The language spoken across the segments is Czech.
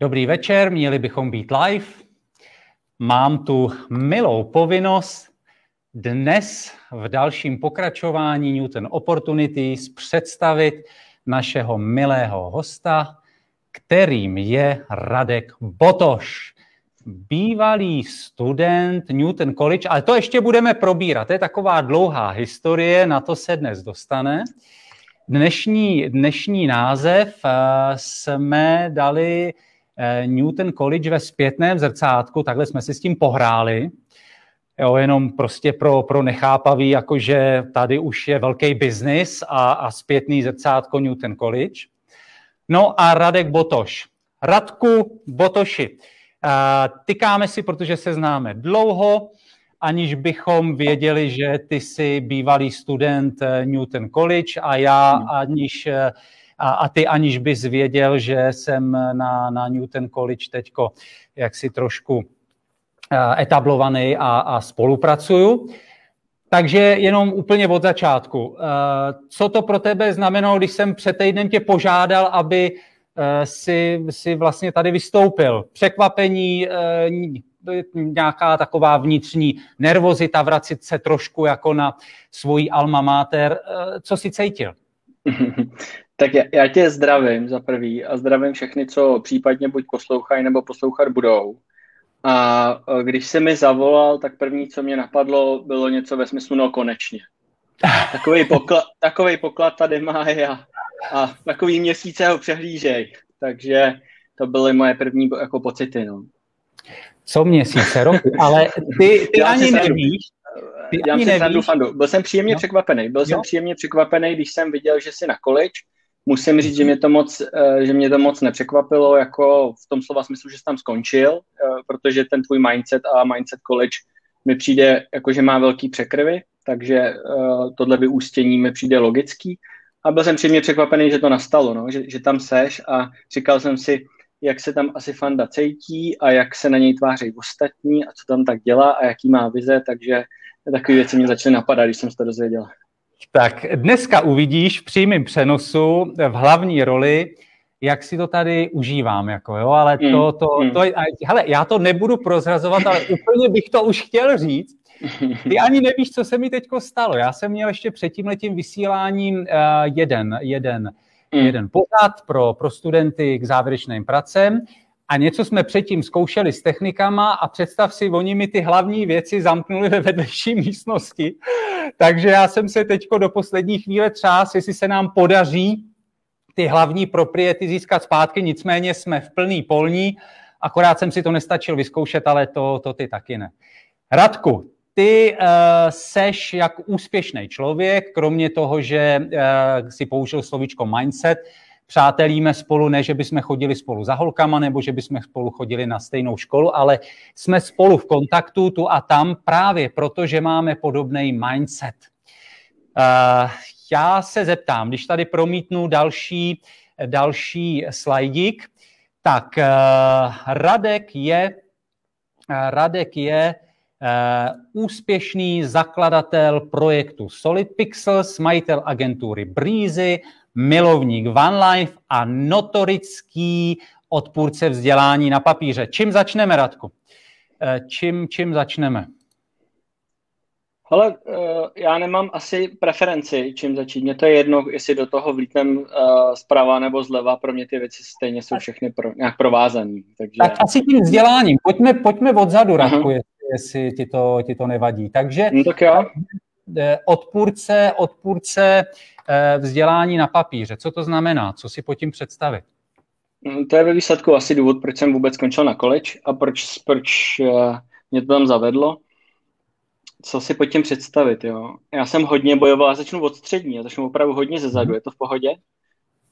Dobrý večer, měli bychom být live. Mám tu milou povinnost dnes v dalším pokračování Newton Opportunities představit našeho milého hosta, kterým je Radek Botoš, bývalý student Newton College, ale to ještě budeme probírat. To je taková dlouhá historie, na to se dnes dostane. Dnešní, dnešní název eh, jsme dali Newton College ve zpětném zrcátku, takhle jsme si s tím pohráli. Jo, jenom prostě pro, pro nechápavý, jakože tady už je velký biznis a, a zpětný zrcátko Newton College. No a Radek Botoš. Radku Botoši, eh, tykáme si, protože se známe dlouho, aniž bychom věděli, že ty jsi bývalý student eh, Newton College a já, hmm. aniž, eh, a, a ty aniž bys věděl, že jsem na, na Newton College teďko jaksi trošku eh, etablovaný a, a spolupracuju. Takže jenom úplně od začátku. Co to pro tebe znamenalo, když jsem před týdnem tě požádal, aby si, si vlastně tady vystoupil? Překvapení, nějaká taková vnitřní nervozita, vracit se trošku jako na svoji alma mater. Eh, co si cítil? Tak já, já tě zdravím za prvý a zdravím všechny, co případně buď poslouchají nebo poslouchat budou. A eh, když se mi zavolal, tak první, co mě napadlo, bylo něco ve smyslu, no konečně. Takový poklad, takový poklad tady má a, a takový měsíce ho přehlížej. Takže to byly moje první jako pocity. No co měsíce, roky, ale ty, ty ani nevíš. Ty já ani nevíš. Byl jsem příjemně no. překvapený. Byl jo. jsem příjemně překvapený, když jsem viděl, že jsi na college. Musím říct, že mě to moc, eh, že mě to moc nepřekvapilo, jako v tom slova smyslu, že jsi tam skončil, eh, protože ten tvůj mindset a mindset college mi přijde, jako že má velký překryvy, takže eh, tohle vyústění mi přijde logický. A byl jsem příjemně překvapený, že to nastalo, no, že, že tam seš a říkal jsem si, jak se tam asi Fanda cítí a jak se na něj tváří ostatní a co tam tak dělá a jaký má vize, takže takové věci mě začaly napadat, když jsem se to dozvěděl. Tak dneska uvidíš v přímém přenosu v hlavní roli, jak si to tady užívám, jako jo, ale to, mm, to, mm. to, hele, já to nebudu prozrazovat, ale úplně bych to už chtěl říct. Ty ani nevíš, co se mi teďko stalo. Já jsem měl ještě před tím letím vysíláním uh, jeden, jeden mm. jeden pořad pro, pro studenty k závěrečným pracem a něco jsme předtím zkoušeli s technikama a představ si, oni mi ty hlavní věci zamknuli ve vedlejší místnosti. Takže já jsem se teďko do poslední chvíle třás, jestli se nám podaří ty hlavní propriety získat zpátky, nicméně jsme v plný polní, akorát jsem si to nestačil vyzkoušet, ale to, to ty taky ne. Radku, ty uh, seš jak úspěšný člověk, kromě toho, že uh, si použil slovíčko mindset, přátelíme spolu, ne, že bychom chodili spolu za holkama, nebo že bychom spolu chodili na stejnou školu, ale jsme spolu v kontaktu tu a tam právě proto, že máme podobný mindset. Uh, já se zeptám, když tady promítnu další, další slajdík, tak uh, Radek je, uh, Radek je Uh, úspěšný zakladatel projektu Solid Pixels, majitel agentury Breezy, milovník OneLife a notorický odpůrce vzdělání na papíře. Čím začneme, Radku? Uh, čím, čím začneme? Ale uh, já nemám asi preferenci, čím začít. Mně to je jedno, jestli do toho vlítnem uh, zprava nebo zleva, pro mě ty věci stejně jsou všechny pro, nějak provázané. Takže... Tak asi tím vzděláním. Pojďme, pojďme odzadu, Radku, uh-huh jestli ti to, ti to nevadí. Takže no tak jo. Eh, odpůrce, odpůrce eh, vzdělání na papíře. Co to znamená? Co si pod tím představit? No, to je ve výsledku asi důvod, proč jsem vůbec skončil na college a proč, proč eh, mě to tam zavedlo. Co si pod tím představit, jo? Já jsem hodně bojoval, já začnu od střední, já začnu opravdu hodně ze zadu, je to v pohodě?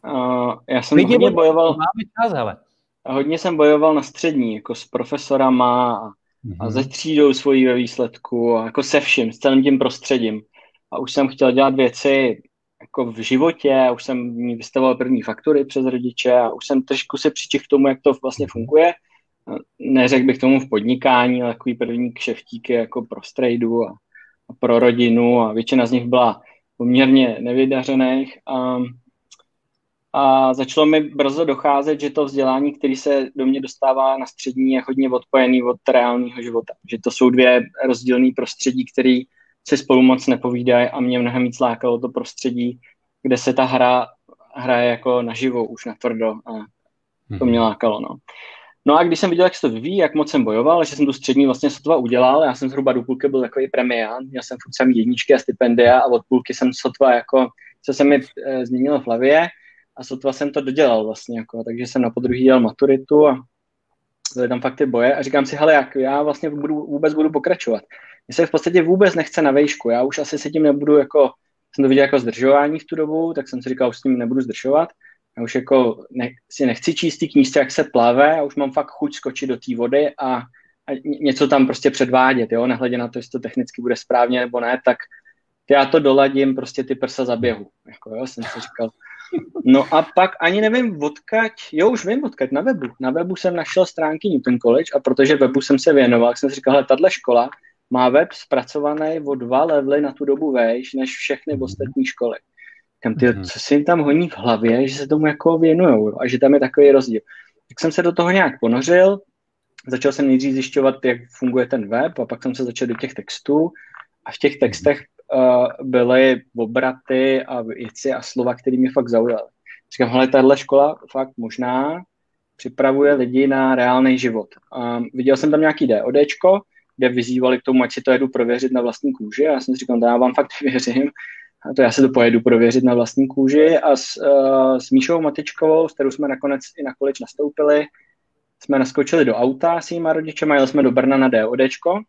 Uh, já jsem Lidi hodně bojoval... Máme čas, hele. Hodně jsem bojoval na střední, jako s profesorama a a mhm. ze třídou svojí ve výsledku, jako se vším, s celým tím prostředím. A už jsem chtěl dělat věci jako v životě, už jsem mi vystavoval první faktury přes rodiče a už jsem trošku se přičich k tomu, jak to vlastně funguje. Neřekl bych tomu v podnikání, ale takový první kšeftíky jako pro strejdu a, a pro rodinu a většina z nich byla poměrně nevydařených. A, a začalo mi brzo docházet, že to vzdělání, které se do mě dostává na střední, je hodně odpojený od reálného života. Že to jsou dvě rozdílné prostředí, které si spolu moc nepovídají a mě mnohem víc lákalo to prostředí, kde se ta hra hraje jako naživo, už na tvrdo a to mě mhm. lákalo. No. No a když jsem viděl, jak se to vyvíjí, jak moc jsem bojoval, že jsem tu střední vlastně sotva udělal, já jsem zhruba do půlky byl takový premián, měl jsem furt samý jedničky a stipendia a od půlky jsem sotva jako, co se mi e, změnilo v hlavě a sotva jsem to dodělal vlastně, jako, takže jsem na podruhý dělal maturitu a byly tam fakt ty boje a říkám si, hele, jak já vlastně budu, vůbec budu pokračovat. Mně se v podstatě vůbec nechce na vejšku, já už asi se tím nebudu jako, jsem to viděl jako zdržování v tu dobu, tak jsem si říkal, už s tím nebudu zdržovat. Já už jako ne, si nechci číst ty knížce, jak se plave, a už mám fakt chuť skočit do té vody a, a něco tam prostě předvádět, jo, nehledě na to, jestli to technicky bude správně nebo ne, tak já to doladím, prostě ty prsa zaběhu, jako jo, jsem si říkal. No a pak ani nevím odkaď, jo už vím odkaď, na webu. Na webu jsem našel stránky Newton College a protože webu jsem se věnoval, jsem si říkal, hele, tahle škola má web zpracovaný o dva levely na tu dobu vejš než všechny mm-hmm. ostatní školy. Kam ty, mm-hmm. co si jim tam honí v hlavě, že se tomu jako věnujou a že tam je takový rozdíl. Tak jsem se do toho nějak ponořil, začal jsem nejdřív zjišťovat, jak funguje ten web a pak jsem se začal do těch textů a v těch mhm. textech uh, byly obraty a věci a slova, které mě fakt zaujaly. Říkám, hele, tahle škola fakt možná připravuje lidi na reálný život. Um, viděl jsem tam nějaký DODčko, kde vyzývali k tomu, ať si to jedu prověřit na vlastní kůži. A já jsem si říkal, já vám fakt věřím. A to já se to pojedu prověřit na vlastní kůži. A s, uh, s Míšou Matičkovou, s kterou jsme nakonec i na količ nastoupili, jsme naskočili do auta s jíma rodičema, jeli jsme do Brna na DODčko.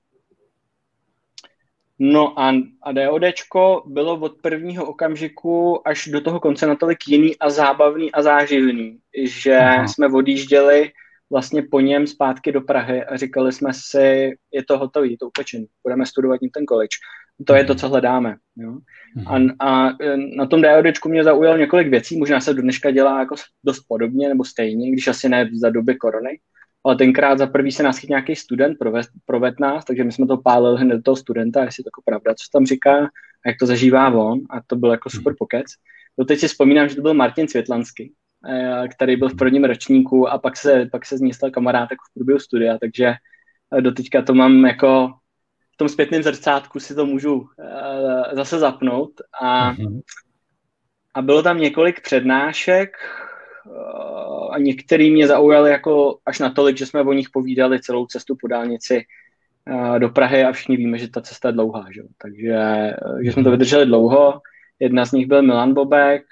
No a, a DODčko bylo od prvního okamžiku až do toho konce natolik jiný a zábavný a záživný, že Aha. jsme odjížděli vlastně po něm zpátky do Prahy a říkali jsme si, je to hotový, je to upečený, budeme studovat ten college. To je to, co hledáme. Jo? A, mhm. a e, na tom DODčku mě zaujalo několik věcí, možná se do dneška dělá jako dost podobně nebo stejně, když asi ne za doby korony, ale tenkrát za prvý se nás nějaký student, proved, proved nás, takže my jsme to pálili hned do toho studenta, jestli to jako pravda, co tam říká a jak to zažívá on a to byl jako super mhm. pokec. teď si vzpomínám, že to byl Martin Světlanský, který byl v prvním ročníku a pak se, pak se z něj stal kamarád jako v průběhu studia, takže eh, doteďka to mám jako v tom zpětném zrcátku si to můžu uh, zase zapnout a, mm-hmm. a bylo tam několik přednášek a některý mě zaujali jako až natolik, že jsme o nich povídali celou cestu po dálnici do Prahy a všichni víme, že ta cesta je dlouhá, že? takže že jsme to mhm. vydrželi dlouho. Jedna z nich byl Milan Bobek,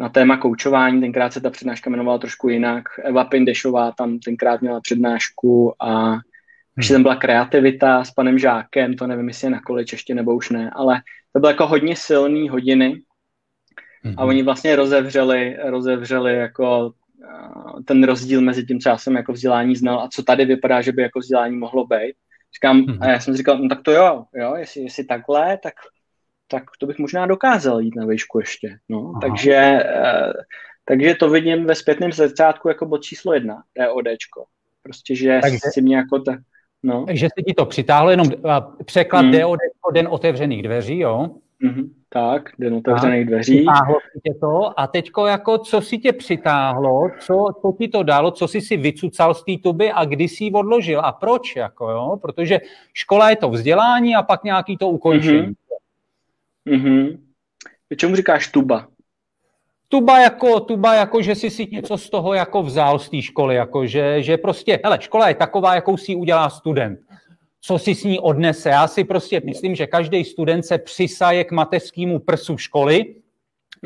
na téma koučování, tenkrát se ta přednáška jmenovala trošku jinak. Eva Pindešová tam tenkrát měla přednášku a ještě tam byla kreativita s panem Žákem, to nevím, jestli je na količ ještě nebo už ne, ale to byly jako hodně silné hodiny mm-hmm. a oni vlastně rozevřeli, rozevřeli jako ten rozdíl mezi tím, co já jsem jako vzdělání znal a co tady vypadá, že by jako vzdělání mohlo být. Říkám, mm-hmm. a já jsem říkal, no tak to jo, jo, jestli, jestli takhle, tak tak to bych možná dokázal jít na výšku ještě. No. Takže, eh, takže to vidím ve zpětném zrcátku jako bod číslo jedna, DODčko. Prostě, že takže, si mě jako ta, no. Takže si ti to přitáhlo, jenom překlad mm. DODčko, den otevřených dveří, jo? Mm-hmm. Tak, den otevřených dveří. Přitáhlo tě to a teďko jako, co si tě přitáhlo, co, co ti to dalo, co jsi si vycucal z té tuby a kdy jsi ji odložil a proč, jako jo? Protože škola je to vzdělání a pak nějaký to ukončení. Mm-hmm. Mm-hmm. Čemu říkáš tuba? Tuba jako, tuba jako, že jsi si něco z toho jako vzal z té školy, jako že, že prostě, hele, škola je taková, jakou si udělá student. Co si s ní odnese? Já si prostě myslím, že každý student se přisaje k mateřskému prsu školy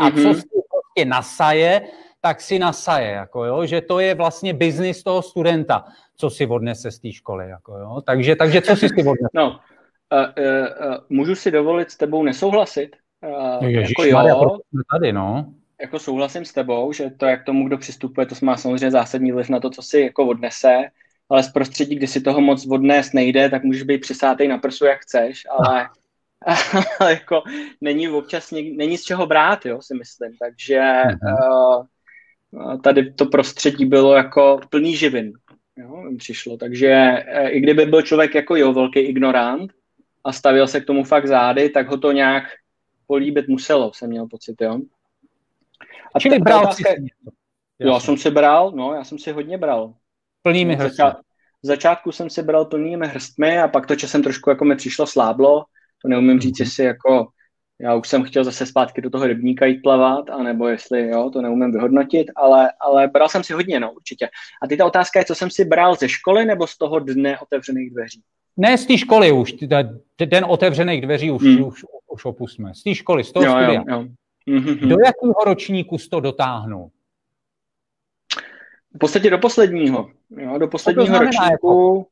a mm-hmm. co si prostě nasaje, tak si nasaje, jako jo, že to je vlastně biznis toho studenta, co si odnese z té školy, jako jo. Takže, takže co si si odnese? No, můžu si dovolit s tebou nesouhlasit? Uh, Ježiš, jako jo, tady, no. Jako souhlasím s tebou, že to, jak tomu, kdo přistupuje, to má samozřejmě zásadní vliv na to, co si jako odnese, ale z prostředí, kdy si toho moc odnést nejde, tak můžeš být přisátej na prsu, jak chceš, ale, ale jako není občas, něk, není z čeho brát, jo, si myslím, takže uh, tady to prostředí bylo jako plný živin, jo, přišlo, takže uh, i kdyby byl člověk jako jo, velký ignorant, a stavil se k tomu fakt zády, tak ho to nějak políbit muselo, jsem měl pocit, jo. A Čili bral otázka, jsi Jo, já jsem si bral, no, já jsem si hodně bral. Plnými hrstmi. V začátku jsem si bral plnými hrstmi a pak to časem trošku jako mi přišlo sláblo. To neumím říct, mm-hmm. jestli jako já už jsem chtěl zase zpátky do toho rybníka jít plavat, anebo jestli, jo, to neumím vyhodnotit, ale, ale bral jsem si hodně, no, určitě. A ty ta otázka je, co jsem si bral ze školy nebo z toho dne otevřených dveří? Ne z té školy už, den otevřených dveří už, hmm. už, už opustíme. Z té školy, z toho jo, studia. Jo, jo. Mm-hmm. Do jakého ročníku jsi to dotáhnul? V podstatě do posledního. Jo, do posledního ročníku. Jako,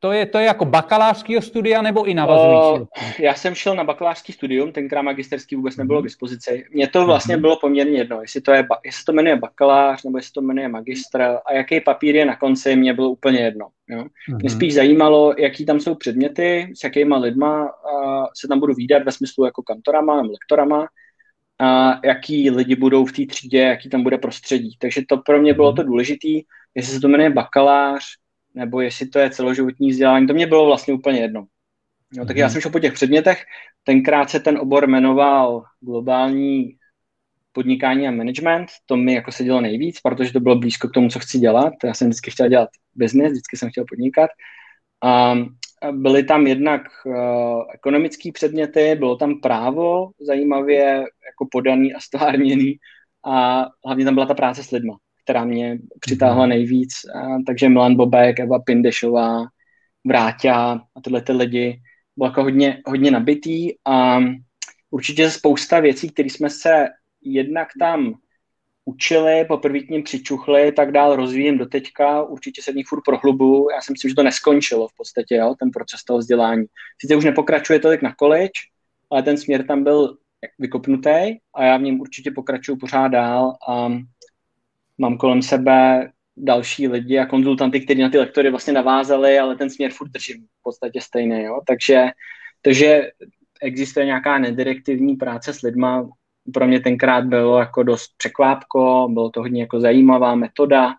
to je, to je jako bakalářského studia nebo i navazující? Já jsem šel na bakalářský studium, tenkrát magisterský vůbec nebylo k dispozici. Mně to vlastně mhm. bylo poměrně jedno, jestli to, je, jestli to jmenuje bakalář nebo jestli to jmenuje magistr a jaký papír je na konci, mě bylo úplně jedno. Jo. Mě mhm. spíš zajímalo, jaký tam jsou předměty, s jakýma lidma uh, se tam budu výdat ve smyslu jako kantorama nebo lektorama, a jaký lidi budou v té třídě, jaký tam bude prostředí. Takže to pro mě bylo mhm. to důležité, jestli se to jmenuje bakalář, nebo jestli to je celoživotní vzdělání, to mě bylo vlastně úplně jedno. No, tak já mhm. jsem šel po těch předmětech, tenkrát se ten obor jmenoval globální podnikání a management, to mi jako se dělo nejvíc, protože to bylo blízko k tomu, co chci dělat. Já jsem vždycky chtěl dělat business, vždycky jsem chtěl podnikat. A byly tam jednak uh, ekonomické předměty, bylo tam právo zajímavě jako podaný a stvárněný a hlavně tam byla ta práce s lidma která mě přitáhla mhm. nejvíc. A, takže Milan Bobek, Eva Pindešová, Vráťa a tyhle ty lidi bylo jako hodně, hodně nabitý a určitě spousta věcí, které jsme se jednak tam učili, poprvé k ním přičuchli, tak dál rozvíjem do teďka, určitě se v nich furt prohlubu. Já si myslím, že to neskončilo v podstatě, jo, ten proces toho vzdělání. Sice už nepokračuje tolik na college, ale ten směr tam byl vykopnutý a já v něm určitě pokračuju pořád dál a mám kolem sebe další lidi a konzultanty, kteří na ty lektory vlastně navázali, ale ten směr furt držím v podstatě stejný. Jo? Takže to, že existuje nějaká nedirektivní práce s lidma, pro mě tenkrát bylo jako dost překvápko, bylo to hodně jako zajímavá metoda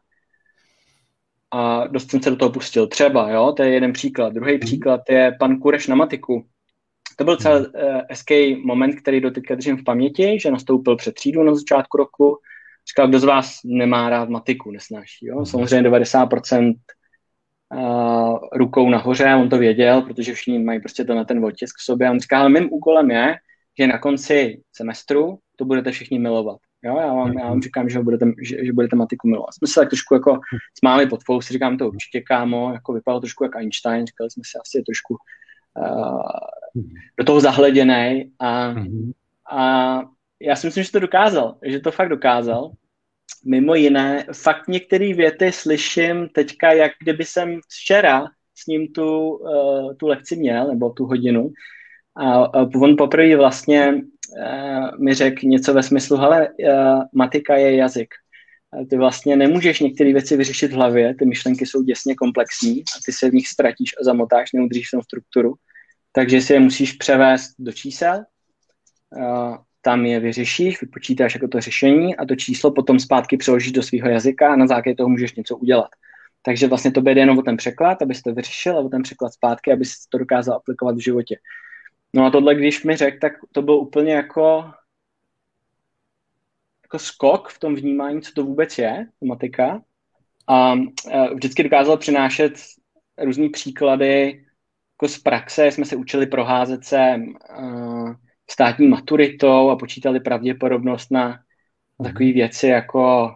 a dost jsem se do toho pustil. Třeba, jo, to je jeden příklad. Druhý mhm. příklad je pan Kureš na matiku. To byl celý uh, hezký moment, který do teďka držím v paměti, že nastoupil před třídu na začátku roku Říkal, kdo z vás nemá rád matiku, nesnáší. Jo? Mhm. Samozřejmě 90% uh, rukou nahoře, on to věděl, protože všichni mají prostě to na ten otisk k sobě. A on říká, ale mým úkolem je, že na konci semestru to budete všichni milovat. Jo, já vám, já vám říkám, že, budete, že, že budete matiku milovat. Jsme se tak trošku jako smáli pod si říkám to určitě, kámo, jako vypadalo trošku jako Einstein, říkali jsme si asi trošku uh, do toho zahleděný a, mhm. a já si myslím, že to dokázal, že to fakt dokázal. Mimo jiné, fakt některé věty slyším teďka, jak kdyby jsem včera s ním tu, uh, tu lekci měl, nebo tu hodinu. A, a on poprvé vlastně uh, mi řekl něco ve smyslu, hele, matika je jazyk. Ty vlastně nemůžeš některé věci vyřešit v hlavě, ty myšlenky jsou děsně komplexní a ty se v nich ztratíš a zamotáš, neudržíš v strukturu. Takže si je musíš převést do čísel, tam je vyřešíš, vypočítáš jako to řešení a to číslo potom zpátky přeložíš do svého jazyka a na základě toho můžeš něco udělat. Takže vlastně to bude jenom o ten překlad, abys to vyřešil a o ten překlad zpátky, abys to dokázal aplikovat v životě. No a tohle, když mi řekl, tak to bylo úplně jako, jako skok v tom vnímání, co to vůbec je, matika. A vždycky dokázal přinášet různé příklady jako z praxe. Jsme se učili proházet se uh, státní maturitou a počítali pravděpodobnost na, na mhm. takové věci jako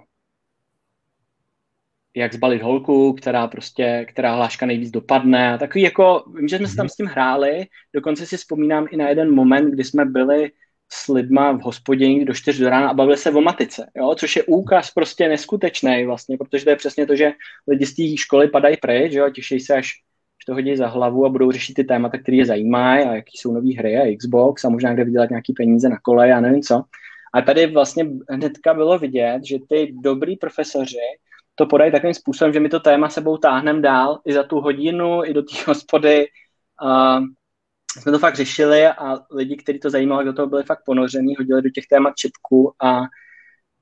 jak zbalit holku, která prostě, která hláška nejvíc dopadne a takový jako, vím, že jsme se tam mhm. s tím hráli, dokonce si vzpomínám i na jeden moment, kdy jsme byli s lidma v hospodě do 4 do rána a bavili se o matice, jo? což je úkaz prostě neskutečný vlastně, protože to je přesně to, že lidi z té školy padají pryč, jo? těší se, až to hodí za hlavu a budou řešit ty témata, které je zajímají a jaký jsou nové hry a Xbox a možná kde vydělat nějaký peníze na kole a nevím co. A tady vlastně hnedka bylo vidět, že ty dobrý profesoři to podají takovým způsobem, že my to téma sebou táhneme dál i za tu hodinu, i do té hospody. A jsme to fakt řešili a lidi, kteří to zajímalo, do toho byli fakt ponoření, hodili do těch témat čipku a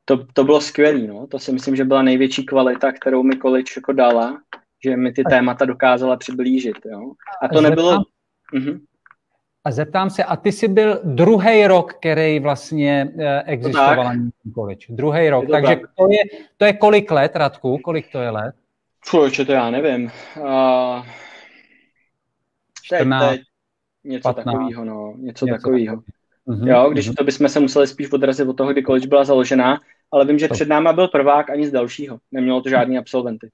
to, to bylo skvělé. No. To si myslím, že byla největší kvalita, kterou mi college jako dala že mi ty témata dokázala přiblížit. Jo? A to nebylo... Mhm. A zeptám se, a ty jsi byl druhý rok, který vlastně eh, existoval na college. Druhý rok. Takže tak. to, je, to je kolik let, Radku? Kolik to je let? Fuj, to já nevím. Uh, 14, teď, něco 15, takového, no. Něco, něco takového. Mm-hmm, jo, když mm-hmm. to bychom se museli spíš odrazit od toho, kdy college byla založená, ale vím, že to. před náma byl prvák ani z dalšího. Nemělo to žádný absolventy.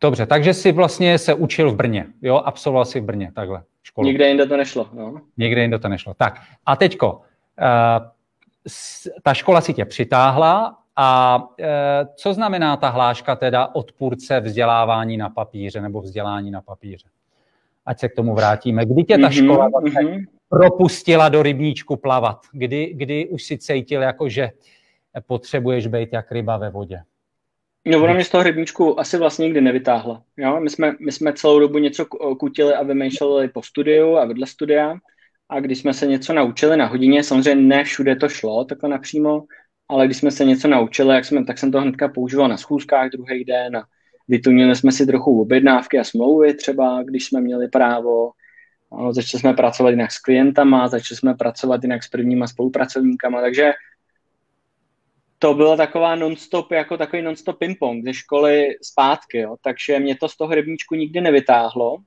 Dobře, takže jsi vlastně se učil v Brně, jo? Absolvoval jsi v Brně, takhle, školu. Nikde jinde to nešlo, no. Nikde jinde to nešlo. Tak a teďko, uh, ta škola si tě přitáhla a uh, co znamená ta hláška teda odpůrce vzdělávání na papíře nebo vzdělání na papíře? Ať se k tomu vrátíme. Kdy tě ta mm-hmm, škola mm-hmm. propustila do rybníčku plavat? Kdy, kdy už si cítil, jako že potřebuješ být jak ryba ve vodě? No, ona mě z toho rybníčku asi vlastně nikdy nevytáhla. Jo? My, jsme, my jsme celou dobu něco kutili a vymýšleli po studiu a vedle studia. A když jsme se něco naučili na hodině, samozřejmě ne všude to šlo takhle napřímo, ale když jsme se něco naučili, jak jsme, tak jsem to hnedka používal na schůzkách druhý den a vytunili jsme si trochu objednávky a smlouvy třeba, když jsme měli právo. Ano, začali jsme pracovat jinak s klientama, začali jsme pracovat jinak s prvníma spolupracovníkama, takže to byla taková non-stop, jako takový non-stop ping-pong ze školy zpátky, jo. takže mě to z toho rybníčku nikdy nevytáhlo.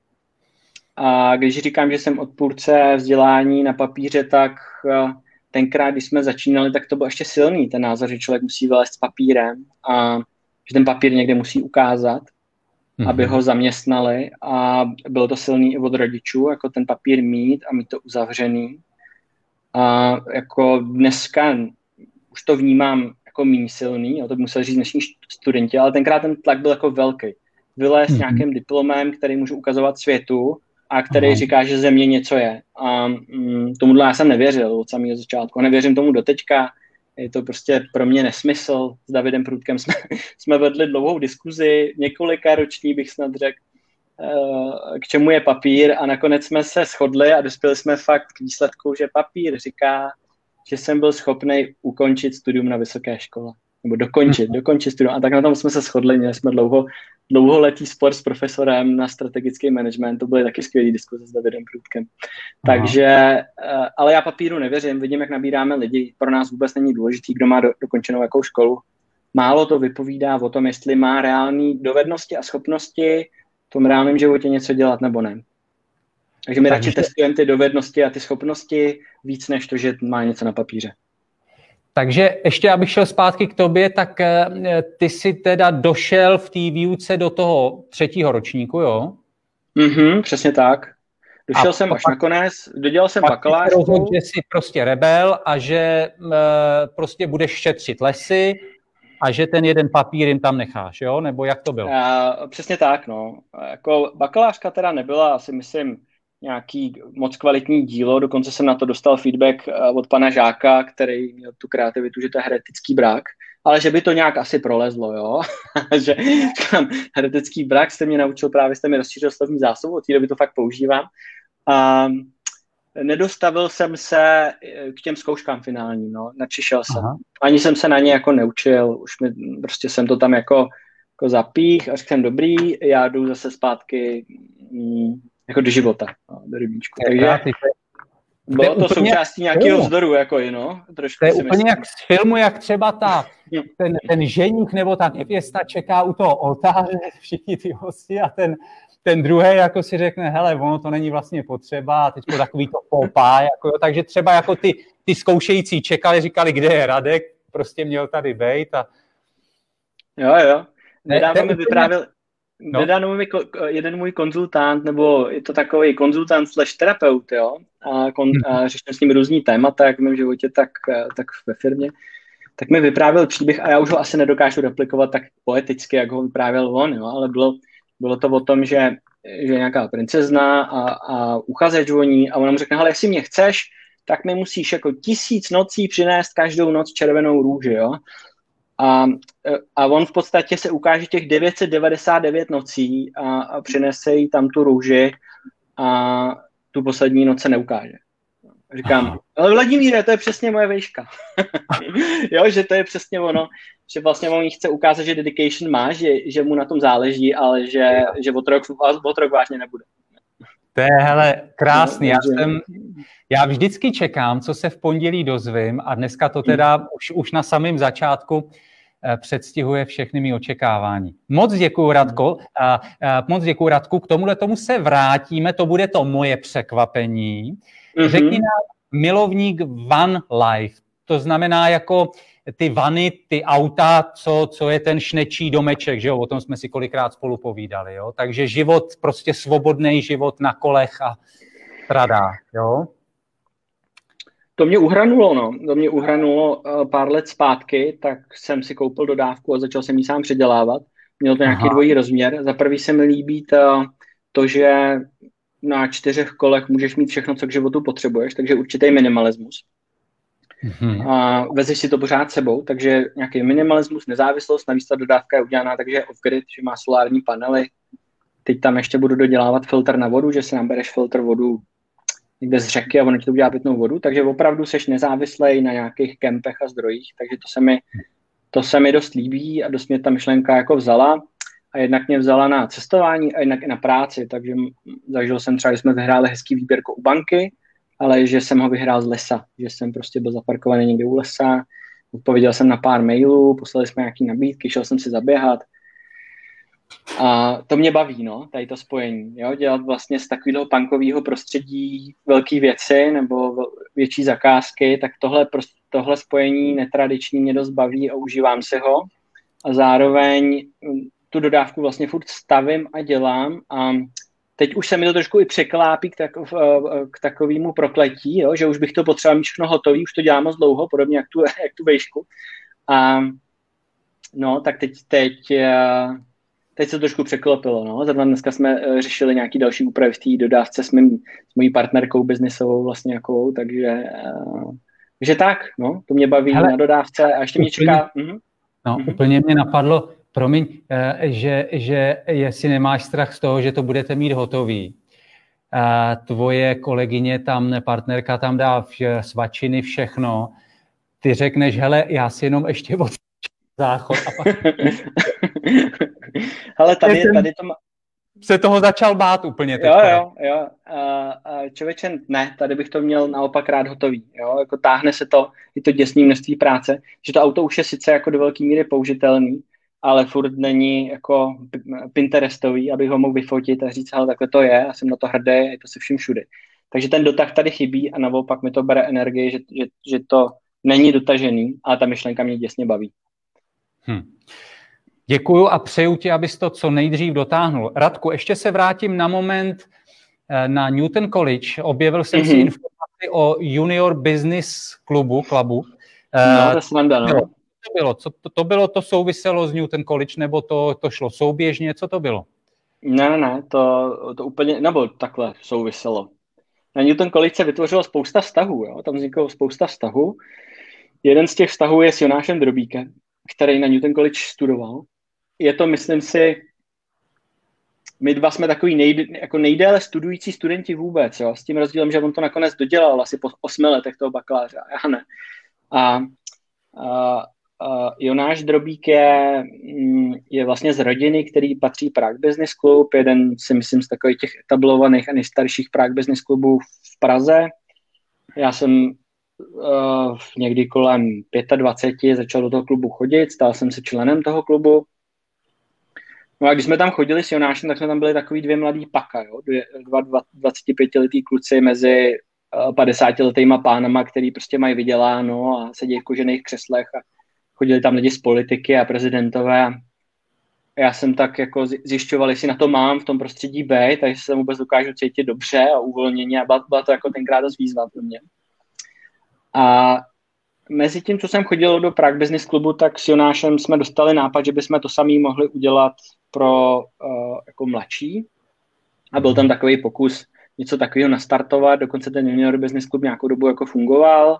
A když říkám, že jsem odpůrce vzdělání na papíře, tak eh, tenkrát, když jsme začínali, tak to byl ještě silný ten názor, že člověk musí vylézt s papírem a že ten papír někde musí ukázat, mm-hmm. aby ho zaměstnali a bylo to silný i od rodičů, jako ten papír mít a mít to uzavřený. A jako dneska už to vnímám jako méně silný, jo, to by musel říct dnešní studenti, ale tenkrát ten tlak byl jako velký. Vylézt mm-hmm. nějakým diplomem, který můžu ukazovat světu a který Aha. říká, že země něco je. A mm, tomuhle já jsem nevěřil od samého začátku. A nevěřím tomu doteďka. Je to prostě pro mě nesmysl. S Davidem Průdkem jsme, jsme vedli dlouhou diskuzi, několika roční bych snad řekl, eh, k čemu je papír a nakonec jsme se shodli a dospěli jsme fakt k výsledku, že papír říká, že jsem byl schopný ukončit studium na vysoké škole. Nebo dokončit, hmm. dokončit studium. A tak na tom jsme se shodli, měli jsme dlouho, dlouholetý spor s profesorem na strategický management, to byly taky skvělé diskuze s Davidem Průdkem. Takže, eh, ale já papíru nevěřím, vidím, jak nabíráme lidi, pro nás vůbec není důležitý, kdo má do, dokončenou jakou školu. Málo to vypovídá o tom, jestli má reální dovednosti a schopnosti v tom reálném životě něco dělat nebo ne. Takže my Takže... radši testujeme ty dovednosti a ty schopnosti víc než to, že má něco na papíře. Takže ještě, abych šel zpátky k tobě, tak eh, ty jsi teda došel v té výuce do toho třetího ročníku, jo? Mhm, přesně tak. Došel a jsem až nakonec, dodělal jsem bakalářku. že jsi prostě rebel a že e, prostě budeš šetřit lesy a že ten jeden papír jim tam necháš, jo? Nebo jak to bylo? A, přesně tak, no. Jako bakalářka teda nebyla, asi myslím, nějaký moc kvalitní dílo, dokonce jsem na to dostal feedback eh, od pana Žáka, který měl tu kreativitu, že to je heretický brak, ale že by to nějak asi prolezlo, jo, že tam heretický brak jste mě naučil, právě jste mi rozšířil slovní zásobu, od té doby to fakt používám. A nedostavil jsem se eh, k těm zkouškám finálním, no, načišel jsem. Aha. Ani jsem se na ně jako neučil, už mi, prostě jsem to tam jako, jako zapích a řekl jsem dobrý, já jdu zase zpátky mm, jako do života, no, do rybníčku. Takže bylo to součástí nějakého vzdoru, jako je, no, trošku To je úplně myslím. jak z filmu, jak třeba ta, ten, ten ženík nebo ta nevěsta čeká u toho oltáře, všichni ty hosti a ten, ten druhý jako si řekne, hele, ono to není vlastně potřeba a teď takový to popá, jako, jo, takže třeba jako ty, ty zkoušející čekali, říkali, kde je Radek, prostě měl tady bejt a... Jo, jo. Nedávno mi vyprávěl, No. Nedávno mi jeden můj konzultant, nebo je to takový konzultant slash terapeut, jo, a, kon, a mhm. řešíme s ním různý témata, jak v mém životě, tak, tak ve firmě, tak mi vyprávěl příběh a já už ho asi nedokážu replikovat tak poeticky, jak ho vyprávěl on, jo, ale bylo, bylo to o tom, že, že nějaká princezna a, a uchazeč o ní a ona mu řekne, ale jestli mě chceš, tak mi musíš jako tisíc nocí přinést každou noc červenou růži, jo. A, a on v podstatě se ukáže těch 999 nocí a, a přinese jí tam tu růži a tu poslední noc se neukáže. Říkám, ale Vladimíre, to je přesně moje vejška. jo, že to je přesně ono, že vlastně on chce ukázat, že dedication má, že, že mu na tom záleží, ale že, že otrok, otrok vážně nebude. To je, hele, krásný. Já, jsem, já vždycky čekám, co se v pondělí dozvím a dneska to teda už, už na samém začátku předstihuje všechny mý očekávání. Moc děkuji, Radko. A, a, moc děkuji, Radku. K tomuhle tomu se vrátíme, to bude to moje překvapení. Mm-hmm. Řekni nám, milovník Van Life, to znamená jako ty vany, ty auta, co, co je ten šnečí domeček, že jo, o tom jsme si kolikrát spolu povídali, jo, takže život, prostě svobodný život na kolech a tradá, jo. To mě uhranulo, no. To mě uhranulo uh, pár let zpátky, tak jsem si koupil dodávku a začal jsem ji sám předělávat. Měl to nějaký Aha. dvojí rozměr. Za prvý se mi líbí to, to, že na čtyřech kolech můžeš mít všechno, co k životu potřebuješ, takže určitý minimalismus. Mm-hmm. A vezeš si to pořád sebou, takže nějaký minimalismus, nezávislost, navíc ta dodávka je udělaná takže je off-grid, že má solární panely. Teď tam ještě budu dodělávat filtr na vodu, že si nabereš filtr vodu někde z řeky a ono ti to udělá pitnou vodu, takže opravdu seš nezávislej na nějakých kempech a zdrojích, takže to se mi, to se mi dost líbí a dost mě ta myšlenka jako vzala a jednak mě vzala na cestování a jednak i na práci, takže zažil jsem třeba, že jsme vyhráli hezký výběrko u banky, ale že jsem ho vyhrál z lesa, že jsem prostě byl zaparkovaný někde u lesa, odpověděl jsem na pár mailů, poslali jsme nějaké nabídky, šel jsem si zaběhat. A to mě baví, no, tady to spojení, jo, dělat vlastně z takového punkového prostředí velké věci nebo větší zakázky, tak tohle, tohle spojení netradiční mě dost baví a užívám si ho. A zároveň tu dodávku vlastně furt stavím a dělám a teď už se mi to trošku i překlápí k, tak, k takovému prokletí, jo, že už bych to potřeboval mít všechno hotové, už to dělám moc dlouho, podobně jak tu, jak tu vejšku. A no, tak teď, teď, teď se to trošku překlopilo. No. Zrovna dneska jsme eh, řešili nějaký další úpravy v té dodávce s, mým, s mojí partnerkou biznisovou vlastně jakou, takže, eh, takže tak, no, to mě baví Hele, na dodávce a ještě mě čeká... Uh-huh. No, uh-huh. úplně mě napadlo, Promiň, eh, že, že jestli nemáš strach z toho, že to budete mít hotový, tvoje kolegyně tam, partnerka tam dá svačiny, všechno, ty řekneš, hele, já si jenom ještě od záchod. A pak... Ale tady, tady to má... Se toho začal bát úplně teď. Jo, jo, jo. Uh, člověče, ne, tady bych to měl naopak rád hotový. Jo? Jako táhne se to, je to děsný množství práce, že to auto už je sice jako do velké míry použitelný, ale furt není jako Pinterestový, abych ho mohl vyfotit a říct, ale takhle to je, já jsem na to hrdý, je to se vším všude. Takže ten dotah tady chybí a naopak mi to bere energii, že, že, že to není dotažený, ale ta myšlenka mě děsně baví. Hmm. Děkuju a přeju ti, abys to co nejdřív dotáhnul. Radku, ještě se vrátím na moment eh, na Newton College. Objevil jsem mm-hmm. si mhm. informaci o Junior Business klubu, klubu. No, to snanda, no to bylo? Co to, to bylo, to souviselo s Newton College, nebo to, to šlo souběžně? Co to bylo? Ne, ne, to, to úplně, nebo takhle souviselo. Na Newton College se vytvořilo spousta vztahů, jo? tam vzniklo spousta vztahů. Jeden z těch vztahů je s Jonášem Drobíkem, který na Newton College studoval. Je to, myslím si, my dva jsme takový nej, jako nejdéle studující studenti vůbec, jo? s tím rozdílem, že on to nakonec dodělal asi po osmi letech toho bakaláře, a já ne. A, a Uh, Jonáš Drobík je, mm, je vlastně z rodiny, který patří Prague Business Club, jeden si myslím z takových těch etablovaných a nejstarších Prague Business Clubů v Praze. Já jsem uh, někdy kolem 25 začal do toho klubu chodit, stal jsem se členem toho klubu. No a když jsme tam chodili s Jonášem, tak jsme tam byli takový dvě mladý paka, jo? Dvě, dva, dva 25-letý kluci mezi uh, 50-letýma pánama, který prostě mají vyděláno a sedí v kožených křeslech a chodili tam lidi z politiky a prezidentové. Já jsem tak jako zjišťoval, jestli na to mám v tom prostředí B, takže se vůbec dokážu cítit dobře a uvolněně a byla, byla to jako tenkrát dost výzva pro mě. A mezi tím, co jsem chodil do Prague Business Clubu, tak s Jonášem jsme dostali nápad, že bychom to sami mohli udělat pro uh, jako mladší. A byl tam takový pokus něco takového nastartovat, dokonce ten Junior Business Club nějakou dobu jako fungoval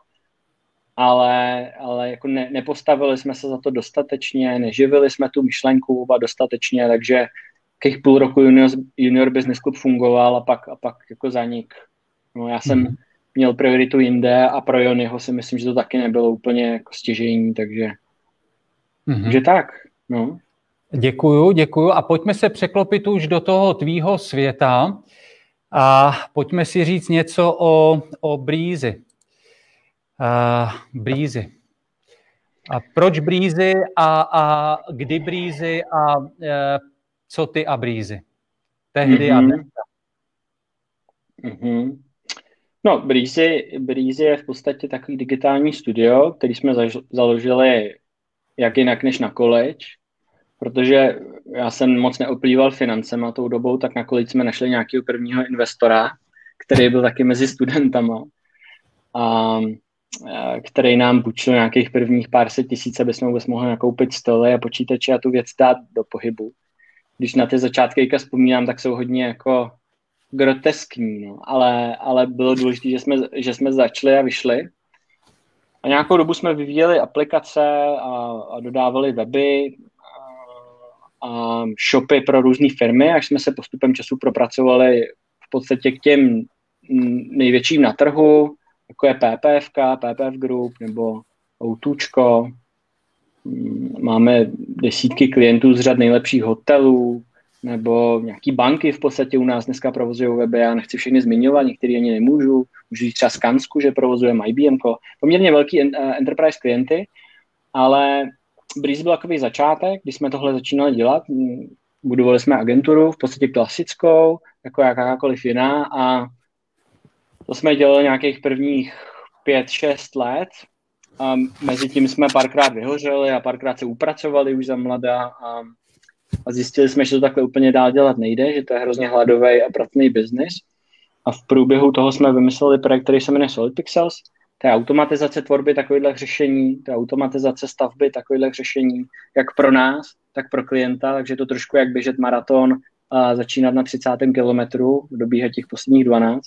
ale, ale jako ne, nepostavili jsme se za to dostatečně, neživili jsme tu myšlenku oba dostatečně, takže těch půl roku junior, junior Business Club fungoval a pak, a pak jako zanik. No, já jsem mm. měl prioritu jinde a pro Jonyho si myslím, že to taky nebylo úplně jako stěžení, takže, mm. takže tak. No. Děkuju, děkuju a pojďme se překlopit už do toho tvýho světa. A pojďme si říct něco o, o Breezy. Uh, Breezy. A proč Breezy a, a kdy Breezy a uh, co ty a Breezy? Tehdy mm-hmm. a mhm. dneska. Mm-hmm. No, Breezy, Breezy je v podstatě takový digitální studio, který jsme založili jak jinak než na college, protože já jsem moc neoplýval financema tou dobou, tak na college jsme našli nějakého prvního investora, který byl taky mezi studentama, a, a který nám půjčil nějakých prvních pár set tisíc, aby jsme vůbec mohli nakoupit stoly a počítače a tu věc dát do pohybu. Když na ty začátky vzpomínám, tak jsou hodně jako groteskní, no. ale, ale bylo důležité, že jsme, že jsme začali a vyšli. A nějakou dobu jsme vyvíjeli aplikace a, a dodávali weby a shopy pro různé firmy, až jsme se postupem času propracovali v podstatě k těm největším na trhu, jako je PPF, PPF Group nebo Outučko. Máme desítky klientů z řad nejlepších hotelů, nebo nějaký banky v podstatě u nás dneska provozují weby, já nechci všechny zmiňovat, některý ani nemůžu, můžu říct třeba Skansku, že provozujeme IBM, poměrně velký eh, enterprise klienty, ale Breeze byl takový začátek, když jsme tohle začínali dělat, budovali jsme agenturu, v podstatě klasickou, jako jakákoliv jiná a to jsme dělali nějakých prvních pět, šest let a mezi tím jsme párkrát vyhořeli a párkrát se upracovali už za mladá a a zjistili jsme, že to takhle úplně dál dělat nejde, že to je hrozně hladový a pracný biznis. A v průběhu toho jsme vymysleli projekt, který se jmenuje Solid Pixels. Je automatizace tvorby takových řešení, je automatizace stavby takových řešení, jak pro nás, tak pro klienta, takže to trošku jak běžet maraton a začínat na 30. kilometru, dobíhat těch posledních 12.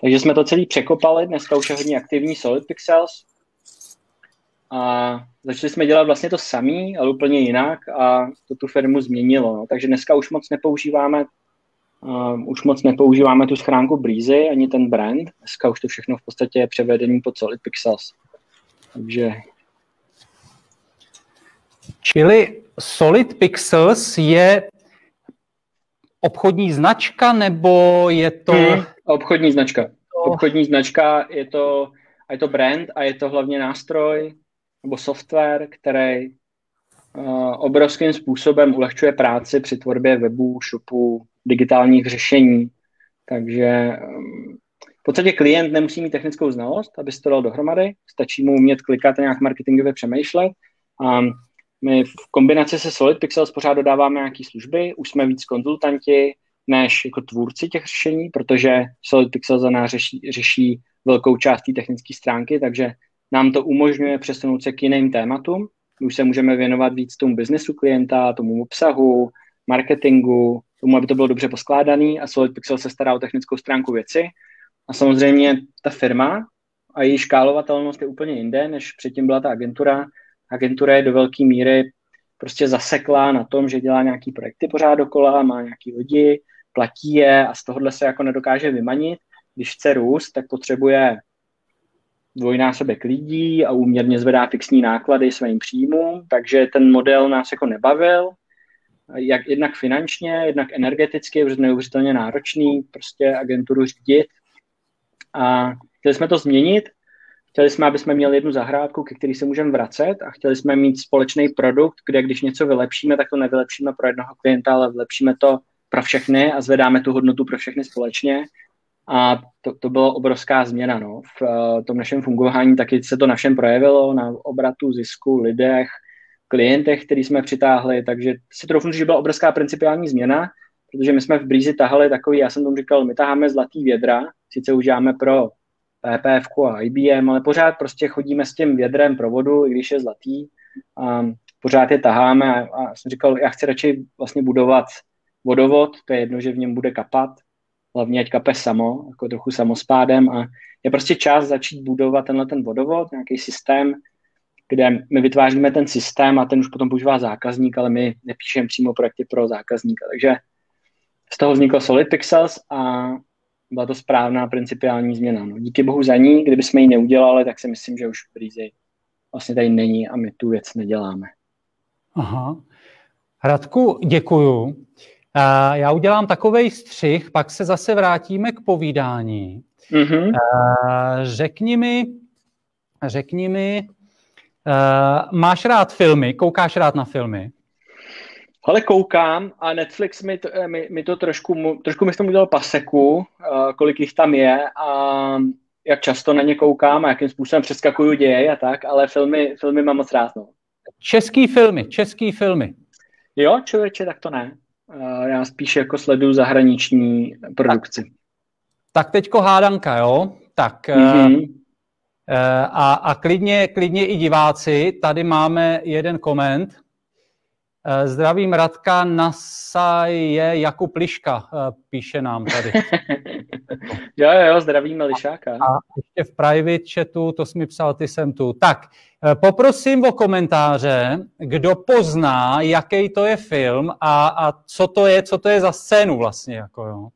Takže jsme to celý překopali, dneska už je hodně aktivní Solid Pixels, a začali jsme dělat vlastně to samý, ale úplně jinak a to tu firmu změnilo. No. Takže dneska už moc nepoužíváme uh, už moc nepoužíváme tu schránku Breezy, ani ten brand. Dneska už to všechno v podstatě je převedení pod Solid Pixels. Takže... Čili Solid Pixels je obchodní značka, nebo je to... Hmm, obchodní značka. Obchodní značka, je to, je to brand a je to hlavně nástroj, nebo software, který obrovským způsobem ulehčuje práci při tvorbě webů, shopů, digitálních řešení. Takže um, v podstatě klient nemusí mít technickou znalost, aby se to dal dohromady, stačí mu umět klikat a nějak marketingově přemýšlet. A my v kombinaci se Solid Pixels pořád dodáváme nějaké služby, už jsme víc konzultanti než jako tvůrci těch řešení, protože Solid Pixels za nás řeší, řeší velkou část té technické stránky, takže nám to umožňuje přesunout se k jiným tématům. Už se můžeme věnovat víc tomu biznesu klienta, tomu obsahu, marketingu, tomu, aby to bylo dobře poskládaný a Solid Pixel se stará o technickou stránku věci. A samozřejmě ta firma a její škálovatelnost je úplně jinde, než předtím byla ta agentura. Agentura je do velké míry prostě zaseklá na tom, že dělá nějaký projekty pořád dokola, má nějaký lidi, platí je a z tohohle se jako nedokáže vymanit. Když chce růst, tak potřebuje dvojnásobek lidí a úměrně zvedá fixní náklady svým příjmům, takže ten model nás jako nebavil, jak jednak finančně, jednak energeticky, protože neuvěřitelně náročný prostě agenturu řídit. A chtěli jsme to změnit, chtěli jsme, aby jsme měli jednu zahrádku, ke který se můžeme vracet a chtěli jsme mít společný produkt, kde když něco vylepšíme, tak to nevylepšíme pro jednoho klienta, ale vylepšíme to pro všechny a zvedáme tu hodnotu pro všechny společně a to, to byla obrovská změna no. v uh, tom našem fungování, taky se to našem projevilo na obratu, zisku, lidech, klientech, který jsme přitáhli, takže si trochu, že byla obrovská principiální změna, protože my jsme v Breezy tahali takový, já jsem tomu říkal, my taháme zlatý vědra, sice už děláme pro PPF a IBM, ale pořád prostě chodíme s tím vědrem pro vodu, i když je zlatý, a pořád je taháme a, a jsem říkal, já chci radši vlastně budovat vodovod, to je jedno, že v něm bude kapat, hlavně ať kape samo, jako trochu samospádem a je prostě čas začít budovat tenhle ten vodovod, nějaký systém, kde my vytváříme ten systém a ten už potom používá zákazník, ale my nepíšeme přímo projekty pro zákazníka. Takže z toho vznikl Solid Pixels a byla to správná principiální změna. No, díky bohu za ní, kdyby jsme ji neudělali, tak si myslím, že už Breezy vlastně tady není a my tu věc neděláme. Aha. Radku, děkuju. Já udělám takový střih, pak se zase vrátíme k povídání. Mm-hmm. řekni mi, řekni mi, máš rád filmy, koukáš rád na filmy? Ale koukám a Netflix mi to, eh, mi, mi to trošku, trošku mi to udělal paseku, uh, kolik jich tam je a jak často na ně koukám a jakým způsobem přeskakuju děje a tak, ale filmy, filmy mám moc rád. No. Český filmy, český filmy. Jo, člověče, tak to ne. Já spíš jako sleduju zahraniční produkci. Tak, tak teďko hádanka, jo? Tak mm-hmm. a, a klidně, klidně i diváci, tady máme jeden koment, zdravím Radka Nasaje Jakub Liška, eh, píše nám tady. jo, jo, zdravíme Lišáka. A ještě v private chatu, to jsi mi psal, ty jsem tu. Tak, eh, poprosím o komentáře, kdo pozná, jaký to je film a, a co to je, co to je za scénu vlastně. Jako jo.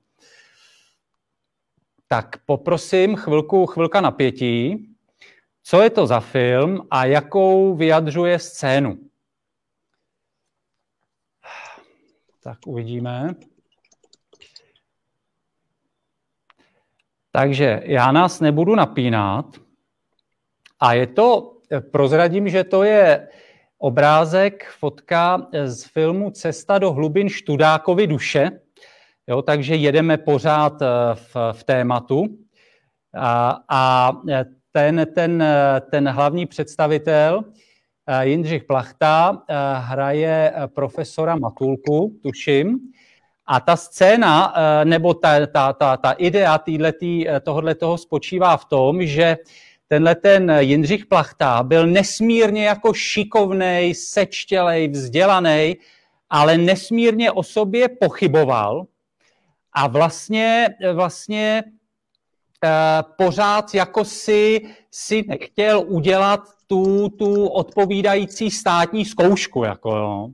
Tak poprosím chvilku, chvilka napětí. Co je to za film a jakou vyjadřuje scénu? Tak uvidíme. Takže já nás nebudu napínat. A je to, prozradím, že to je obrázek, fotka z filmu Cesta do hlubin Študákovy duše. Jo, takže jedeme pořád eh, v, v tématu. A, a ten, ten, ten hlavní představitel Eh, Jindřich Plachta eh, hraje eh, profesora Matulku, tuším, a ta scéna, nebo ta, ta, ta, ta idea tohohle toho spočívá v tom, že tenhle ten Jindřich Plachta byl nesmírně jako šikovnej, sečtělej, vzdělaný, ale nesmírně o sobě pochyboval a vlastně, vlastně pořád jako si, si nechtěl udělat tu, tu odpovídající státní zkoušku. Jako jo.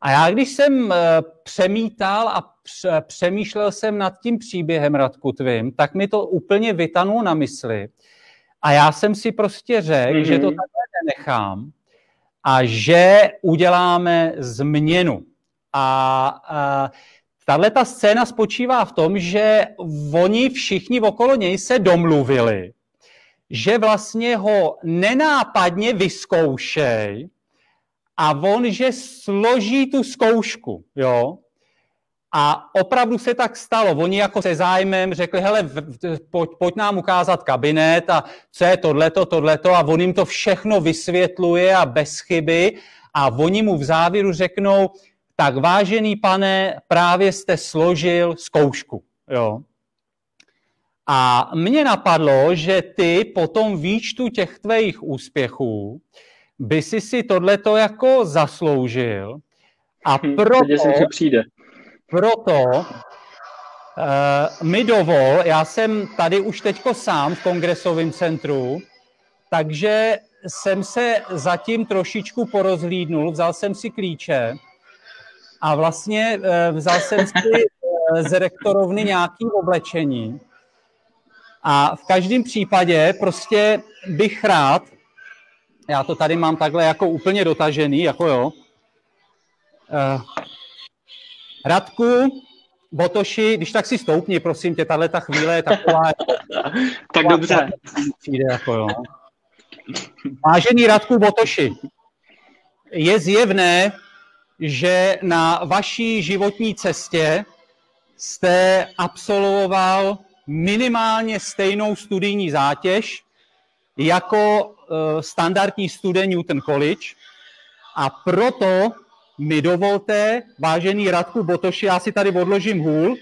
A já, když jsem eh, přemítal a přemýšlel jsem nad tím příběhem Radku tvým, tak mi to úplně vytanulo na mysli. A já jsem si prostě řekl, mm-hmm. že to takhle nenechám a že uděláme změnu. A, a tahle ta scéna spočívá v tom, že oni všichni okolo něj se domluvili, že vlastně ho nenápadně vyzkoušej a on, že složí tu zkoušku, jo. A opravdu se tak stalo. Oni jako se zájmem řekli, hele, pojď, pojď nám ukázat kabinet a co je tohleto, tohleto a on jim to všechno vysvětluje a bez chyby a oni mu v závěru řeknou, tak vážený pane, právě jste složil zkoušku. Jo. A mně napadlo, že ty po tom výčtu těch tvých úspěchů by si si tohleto jako zasloužil a hm, proto, že přijde. proto uh, mi dovol, já jsem tady už teďko sám v kongresovém centru, takže jsem se zatím trošičku porozhlídnul, vzal jsem si klíče a vlastně uh, vzal jsem si uh, z rektorovny nějaký oblečení a v každém případě prostě bych rád, já to tady mám takhle jako úplně dotažený, jako jo. Uh, Radku, Botoši, když tak si stoupni, prosím tě, tahle ta chvíle je taková... tak dobře. Přijde jako jo. Vážený Radku Botoši, je zjevné, že na vaší životní cestě jste absolvoval minimálně stejnou studijní zátěž jako uh, standardní student Newton College a proto mi dovolte, vážený Radku Botoši, já si tady odložím hůl,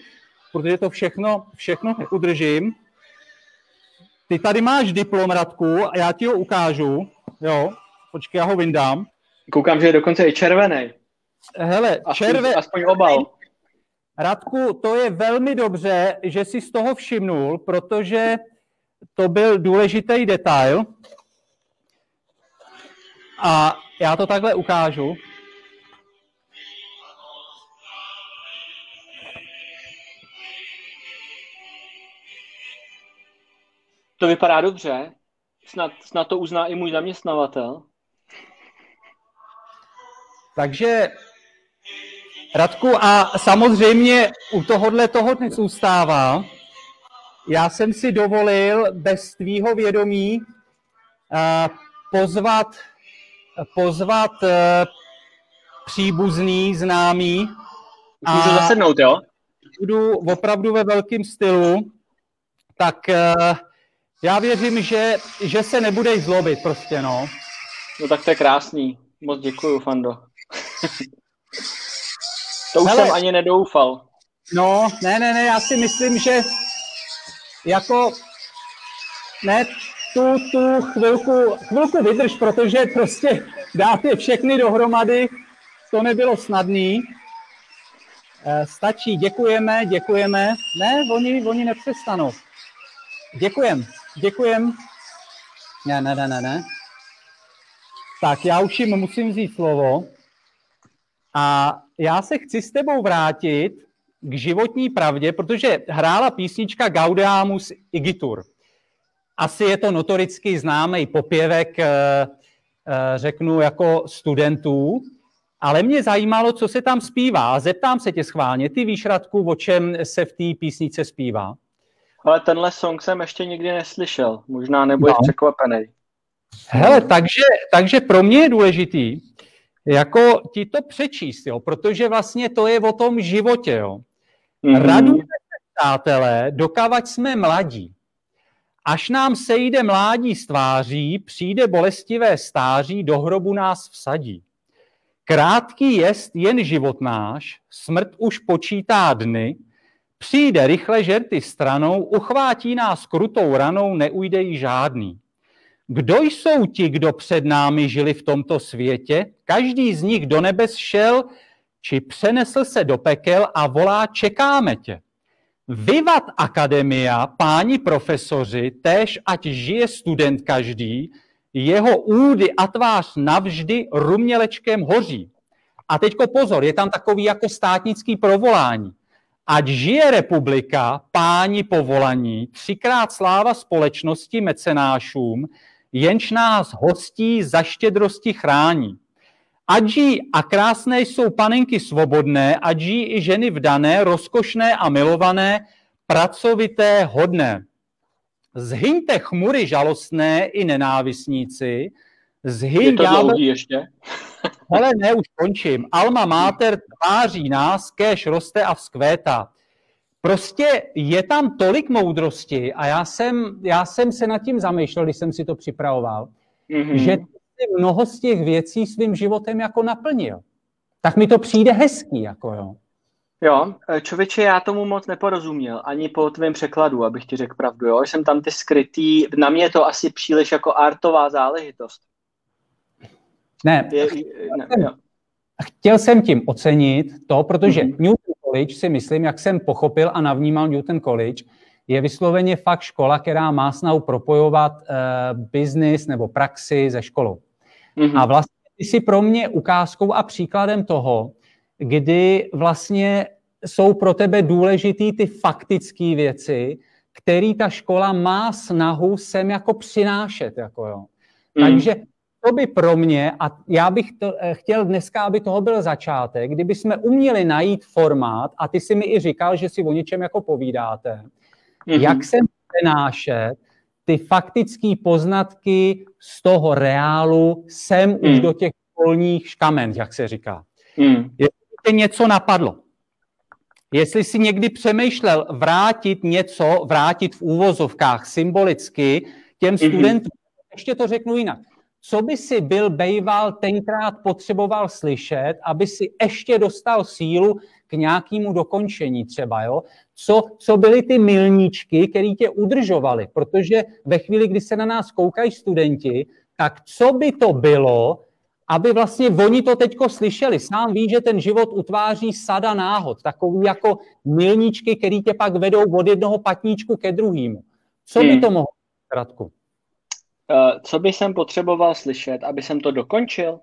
protože to všechno, všechno udržím. Ty tady máš diplom, Radku, a já ti ho ukážu. Jo, počkej, já ho vyndám. Koukám, že je dokonce i červený. Hele, červený. Aspoň obal. Radku, to je velmi dobře, že si z toho všimnul, protože to byl důležitý detail. A já to takhle ukážu. To vypadá dobře. Snad, snad to uzná i můj zaměstnavatel. Takže Radku, a samozřejmě u tohohle toho nezůstává. Já jsem si dovolil bez tvýho vědomí uh, pozvat, pozvat uh, příbuzný, známý. Můžu zasednout, jo? Budu opravdu ve velkém stylu, tak uh, já věřím, že, že se nebudeš zlobit prostě, no. No tak to je krásný. Moc děkuju, Fando. to už Hele, jsem ani nedoufal. No, ne, ne, ne, já si myslím, že jako ne, tu, tu chvilku, chvilku vydrž, protože prostě dát je všechny dohromady, to nebylo snadný. E, stačí, děkujeme, děkujeme. Ne, oni, oni nepřestanou. Děkujem, děkujem. Ne, ne, ne, ne, ne. Tak já už jim musím vzít slovo. A já se chci s tebou vrátit k životní pravdě, protože hrála písnička Gaudeamus Igitur. Asi je to notoricky známý popěvek, eh, eh, řeknu, jako studentů, ale mě zajímalo, co se tam zpívá. Zeptám se tě schválně, ty víš, Radku, o čem se v té písnice zpívá? Ale tenhle song jsem ještě nikdy neslyšel. Možná nebudeš no. překvapený. Hele, takže, takže pro mě je důležitý, jako ti to přečíst, jo, protože vlastně to je o tom životě, jo. Mm-hmm. Radujeme se, přátelé, dokavať jsme mladí. Až nám sejde mládí z tváří, přijde bolestivé stáří, do hrobu nás vsadí. Krátký jest jen život náš, smrt už počítá dny, přijde rychle žerty stranou, uchvátí nás krutou ranou, neujde jí žádný. Kdo jsou ti, kdo před námi žili v tomto světě? Každý z nich do nebes šel, či přenesl se do pekel a volá, čekáme tě. Vyvat akademia, páni profesoři, též ať žije student každý, jeho údy a tvář navždy rumělečkem hoří. A teďko pozor, je tam takový jako státnický provolání. Ať žije republika, páni povolaní, třikrát sláva společnosti mecenášům, jenž nás hostí za štědrosti chrání. Ať žijí a krásné jsou panenky svobodné, ať žijí i ženy vdané, rozkošné a milované, pracovité, hodné. Zhyňte chmury žalostné i nenávistníci, zhyň Je to ďábel... ještě? Hele, ne, už končím. Alma Mater tváří nás, kéž roste a vzkvétá. Prostě je tam tolik moudrosti a já jsem, já jsem se nad tím zamýšlel, když jsem si to připravoval, mm-hmm. že mnoho z těch věcí svým životem jako naplnil. Tak mi to přijde hezký, jako jo. Jo, člověče, já tomu moc neporozuměl, ani po tvém překladu, abych ti řekl pravdu, jo. Jsem tam ty skrytý, na mě to asi příliš jako artová záležitost. Ne, je, ne jo. chtěl jsem tím ocenit to, protože mm-hmm. Newton College si myslím, jak jsem pochopil a navnímal Newton College, je vysloveně fakt škola, která má snahu propojovat uh, business nebo praxi se školou. Mm-hmm. A vlastně ty jsi pro mě ukázkou a příkladem toho, kdy vlastně jsou pro tebe důležitý ty faktické věci, které ta škola má snahu sem jako přinášet. Jako jo. Mm. Takže to by pro mě, a já bych to, eh, chtěl dneska, aby toho byl začátek, kdyby jsme uměli najít formát, a ty si mi i říkal, že si o něčem jako povídáte, mm-hmm. jak se přenášet ty faktické poznatky z toho reálu sem mm. už mhm. do těch školních škamen, jak se říká. Mm. Jestli tě něco napadlo, jestli si někdy přemýšlel vrátit něco, vrátit v úvozovkách symbolicky těm mhm. studentům, mm-hmm. ještě to řeknu jinak, co by si byl Bejval tenkrát potřeboval slyšet, aby si ještě dostal sílu k nějakému dokončení třeba, jo? Co, co byly ty milníčky, které tě udržovaly, protože ve chvíli, kdy se na nás koukají studenti, tak co by to bylo, aby vlastně oni to teďko slyšeli. Sám ví, že ten život utváří sada náhod, takový jako milníčky, které tě pak vedou od jednoho patníčku ke druhému. Co by hmm. to mohlo, Radku? Eh, co by jsem potřeboval slyšet, aby jsem to dokončil?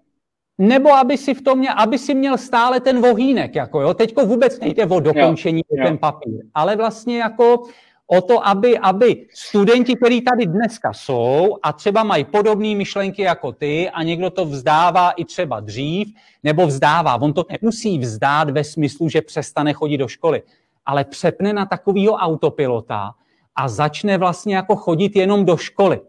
Nebo aby si v tom měl, aby si měl stále ten vohýnek, jako jo. Teďko vůbec nejde o dokončení, jo, jo. ten papír, ale vlastně jako o to, aby, aby studenti, kteří tady dneska jsou a třeba mají podobné myšlenky jako ty a někdo to vzdává i třeba dřív, nebo vzdává. On to nemusí vzdát ve smyslu, že přestane chodit do školy, ale přepne na takového autopilota a začne vlastně jako chodit jenom do školy.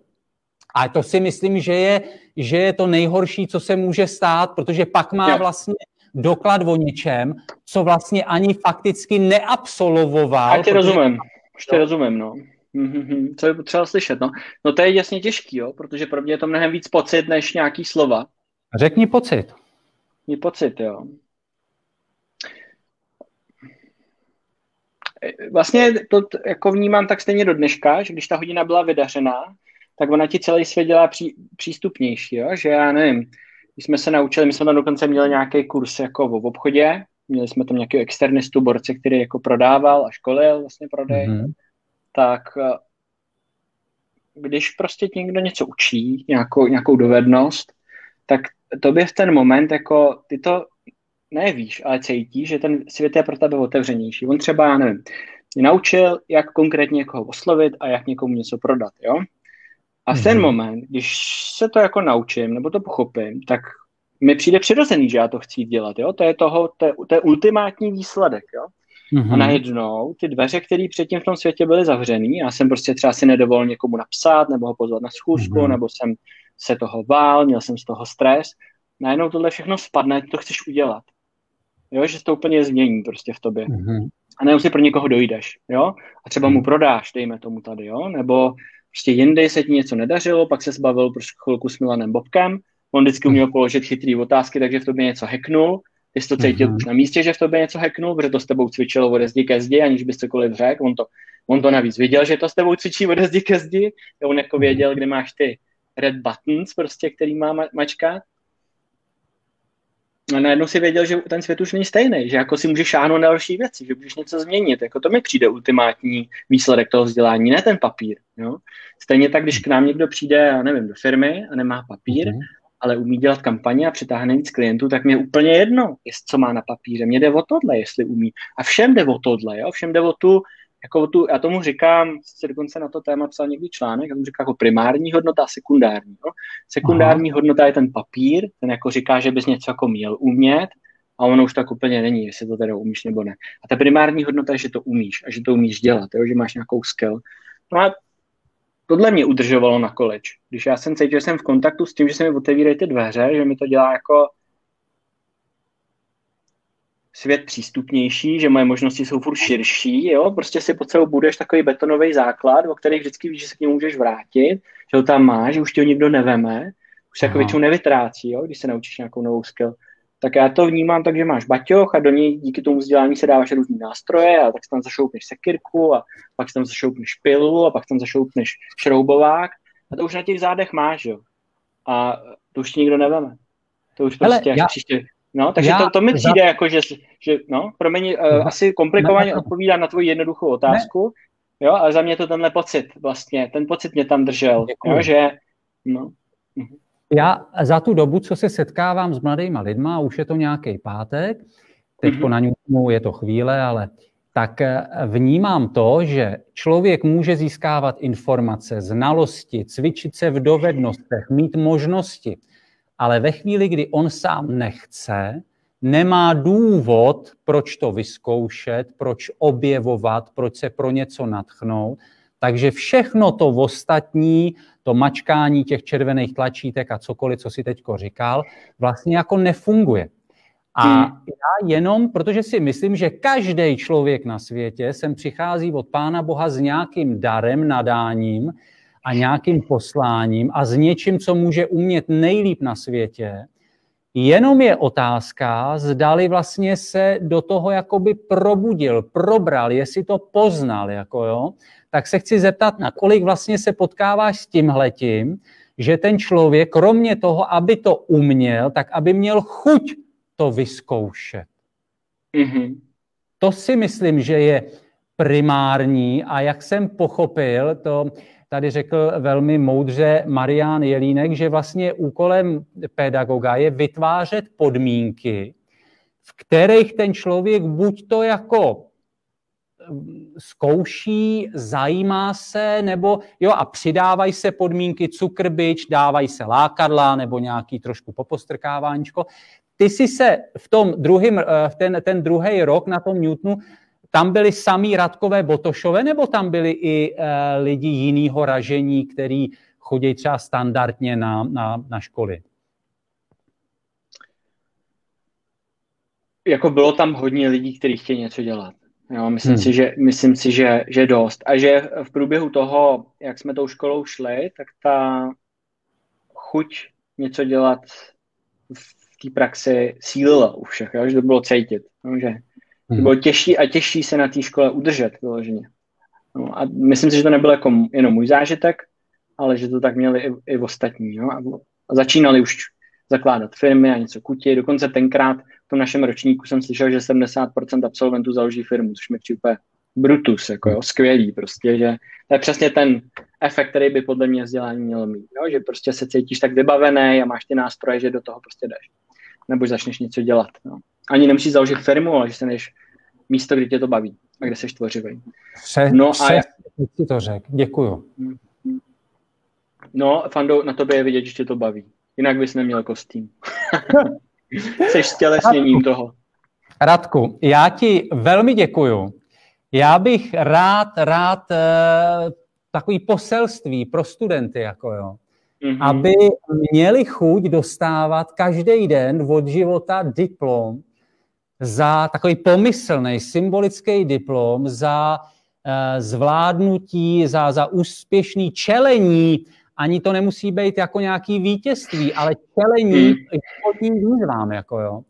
A to si myslím, že je, že je to nejhorší, co se může stát, protože pak má vlastně doklad o něčem, co vlastně ani fakticky neabsolvoval. Já tě rozumím, už tě rozumím, no. Mm-hmm, co je potřeba slyšet, no. No to je jasně těžký, jo, protože pro mě je to mnohem víc pocit, než nějaký slova. Řekni pocit. Je pocit, jo. Vlastně to jako vnímám tak stejně do dneška, že když ta hodina byla vydařená, tak ona ti celý svět dělá pří, přístupnější, jo? že já nevím, když jsme se naučili, my jsme tam dokonce měli nějaký kurz jako v obchodě, měli jsme tam nějaký externistu, borce, který jako prodával a školil vlastně prodej, mm-hmm. tak eh, když prostě někdo něco učí, nějakou, nějakou dovednost, tak to by v ten moment jako ty to nevíš, ale cítíš, že ten svět je pro tebe otevřenější. On třeba, já nevím, mě naučil, jak konkrétně někoho oslovit a jak někomu něco prodat, jo? A v ten mm-hmm. moment, když se to jako naučím, nebo to pochopím, tak mi přijde přirozený, že já to chci dělat, jo? To je toho, to je, to je ultimátní výsledek, jo? Mm-hmm. A najednou ty dveře, které předtím v tom světě byly zavřený, já jsem prostě třeba si nedovolil někomu napsat, nebo ho pozvat na schůzku, mm-hmm. nebo jsem se toho vál, měl jsem z toho stres, najednou tohle všechno spadne, to chceš udělat. Jo, že se to úplně změní prostě v tobě. Mm-hmm. A najednou si pro někoho dojdeš, jo? A třeba mu mhm. prodáš, dejme tomu tady, jo? Nebo prostě jindy se ti něco nedařilo, pak se zbavil prostě chvilku s Milanem Bobkem, on vždycky uměl položit chytrý otázky, takže v tobě něco hacknul, ty jsi to cítil mm-hmm. už na místě, že v tobě něco hacknul, protože to s tebou cvičilo od zdi ke zdi, aniž bys cokoliv řekl, on to, on to navíc viděl, že to s tebou cvičí od zdi ke zdi, on jako mhm. věděl, kde máš ty red buttons, prostě, který má mačka, najednou si věděl, že ten svět už není stejný, že jako si můžeš šáhnout na další věci, že můžeš něco změnit. Jako to mi přijde ultimátní výsledek toho vzdělání, ne ten papír. Jo? Stejně tak, když k nám někdo přijde, já nevím, do firmy a nemá papír, mm-hmm. ale umí dělat kampaně a přitáhne víc klientů, tak mě je úplně jedno, jest, co má na papíře. Mně jde o tohle, jestli umí. A všem jde o tohle, jo? všem jde o tu jako tu, já tomu říkám, se dokonce na to téma psal někdy článek, já tomu říkám jako primární hodnota a sekundární. No? Sekundární Aha. hodnota je ten papír, ten jako říká, že bys něco jako měl umět, a ono už tak úplně není, jestli to teda umíš nebo ne. A ta primární hodnota je, že to umíš a že to umíš dělat, jo? že máš nějakou skill. No a tohle mě udržovalo na college. Když já jsem cítil, že jsem v kontaktu s tím, že se mi otevírají ty dveře, že mi to dělá jako svět přístupnější, že moje možnosti jsou furt širší, jo, prostě si pod sebou budeš takový betonový základ, o který vždycky víš, že se k němu můžeš vrátit, že ho tam máš, že už ti ho nikdo neveme, už se jako většinou nevytrácí, jo, když se naučíš nějakou novou skill. Tak já to vnímám tak, že máš baťoch a do něj díky tomu vzdělání se dáváš různý nástroje a tak tam zašoupneš sekirku a pak tam zašoupneš pilu a pak tam zašoupneš šroubovák a to už na těch zádech máš, jo. A to už ti nikdo neveme. To už prostě Hele, já... příště No, takže Já to, to mi přijde za... jako, že, že no, promiň, uh, asi komplikovaně ne, odpovídám na tvoji jednoduchou otázku, ne. jo, ale za mě to tenhle pocit vlastně, ten pocit mě tam držel, jo, že, no. Já za tu dobu, co se setkávám s mladýma lidma, už je to nějaký pátek, teď mm-hmm. na ňu je to chvíle, ale tak eh, vnímám to, že člověk může získávat informace, znalosti, cvičit se v dovednostech, mít možnosti, ale ve chvíli, kdy on sám nechce, nemá důvod, proč to vyzkoušet, proč objevovat, proč se pro něco natchnout. Takže všechno to ostatní, to mačkání těch červených tlačítek a cokoliv, co si teďko říkal, vlastně jako nefunguje. A hmm. já jenom, protože si myslím, že každý člověk na světě sem přichází od Pána Boha s nějakým darem, nadáním, a nějakým posláním a s něčím, co může umět nejlíp na světě, jenom je otázka, zdali vlastně se do toho jakoby probudil, probral, jestli to poznal, jako jo, tak se chci zeptat, na kolik vlastně se potkáváš s tímhletím, že ten člověk, kromě toho, aby to uměl, tak aby měl chuť to vyzkoušet. Mm-hmm. To si myslím, že je primární a jak jsem pochopil, to tady řekl velmi moudře Marian Jelínek, že vlastně úkolem pedagoga je vytvářet podmínky, v kterých ten člověk buď to jako zkouší, zajímá se, nebo jo, a přidávají se podmínky, cukrbič, dávají se lákadla nebo nějaký trošku popostrkáváníčko. Ty jsi se v tom druhým, v ten, ten druhý rok na tom Newtonu tam byli samý Radkové Botošové, nebo tam byli i uh, lidi jiného ražení, který chodí třeba standardně na, na, na školy? Jako bylo tam hodně lidí, kteří chtějí něco dělat. Jo, myslím, hmm. si, že, myslím si, že, že dost. A že v průběhu toho, jak jsme tou školou šli, tak ta chuť něco dělat v té praxi sílila u všech, jo? že to bylo cítit. Jo? Že Hmm. Bylo těžší a těžší se na té škole udržet vyloženě. No, a myslím si, že to nebyl jako jenom můj zážitek, ale že to tak měli i, i ostatní. Jo? A, začínali už zakládat firmy a něco kutí. Dokonce tenkrát v tom našem ročníku jsem slyšel, že 70% absolventů založí firmu, což mi přijde brutus, jako jo, skvělý prostě, že to je přesně ten efekt, který by podle mě vzdělání mělo mít, jo? že prostě se cítíš tak vybavený a máš ty nástroje, že do toho prostě jdeš. Nebo začneš něco dělat. No ani nemusíš založit firmu, ale že se než místo, kde tě to baví a kde jsi tvořivý. no a já... si to řekl, děkuju. No, Fando, na tobě je vidět, že tě to baví. Jinak bys neměl kostým. Jsi stělesněním toho. Radku, já ti velmi děkuju. Já bych rád, rád uh, takový poselství pro studenty, jako jo, mm-hmm. aby měli chuť dostávat každý den od života diplom za takový pomyslný symbolický diplom, za uh, zvládnutí, za, za úspěšný čelení, ani to nemusí být jako nějaký vítězství, ale čelení životním hmm. výzvám, jako jo.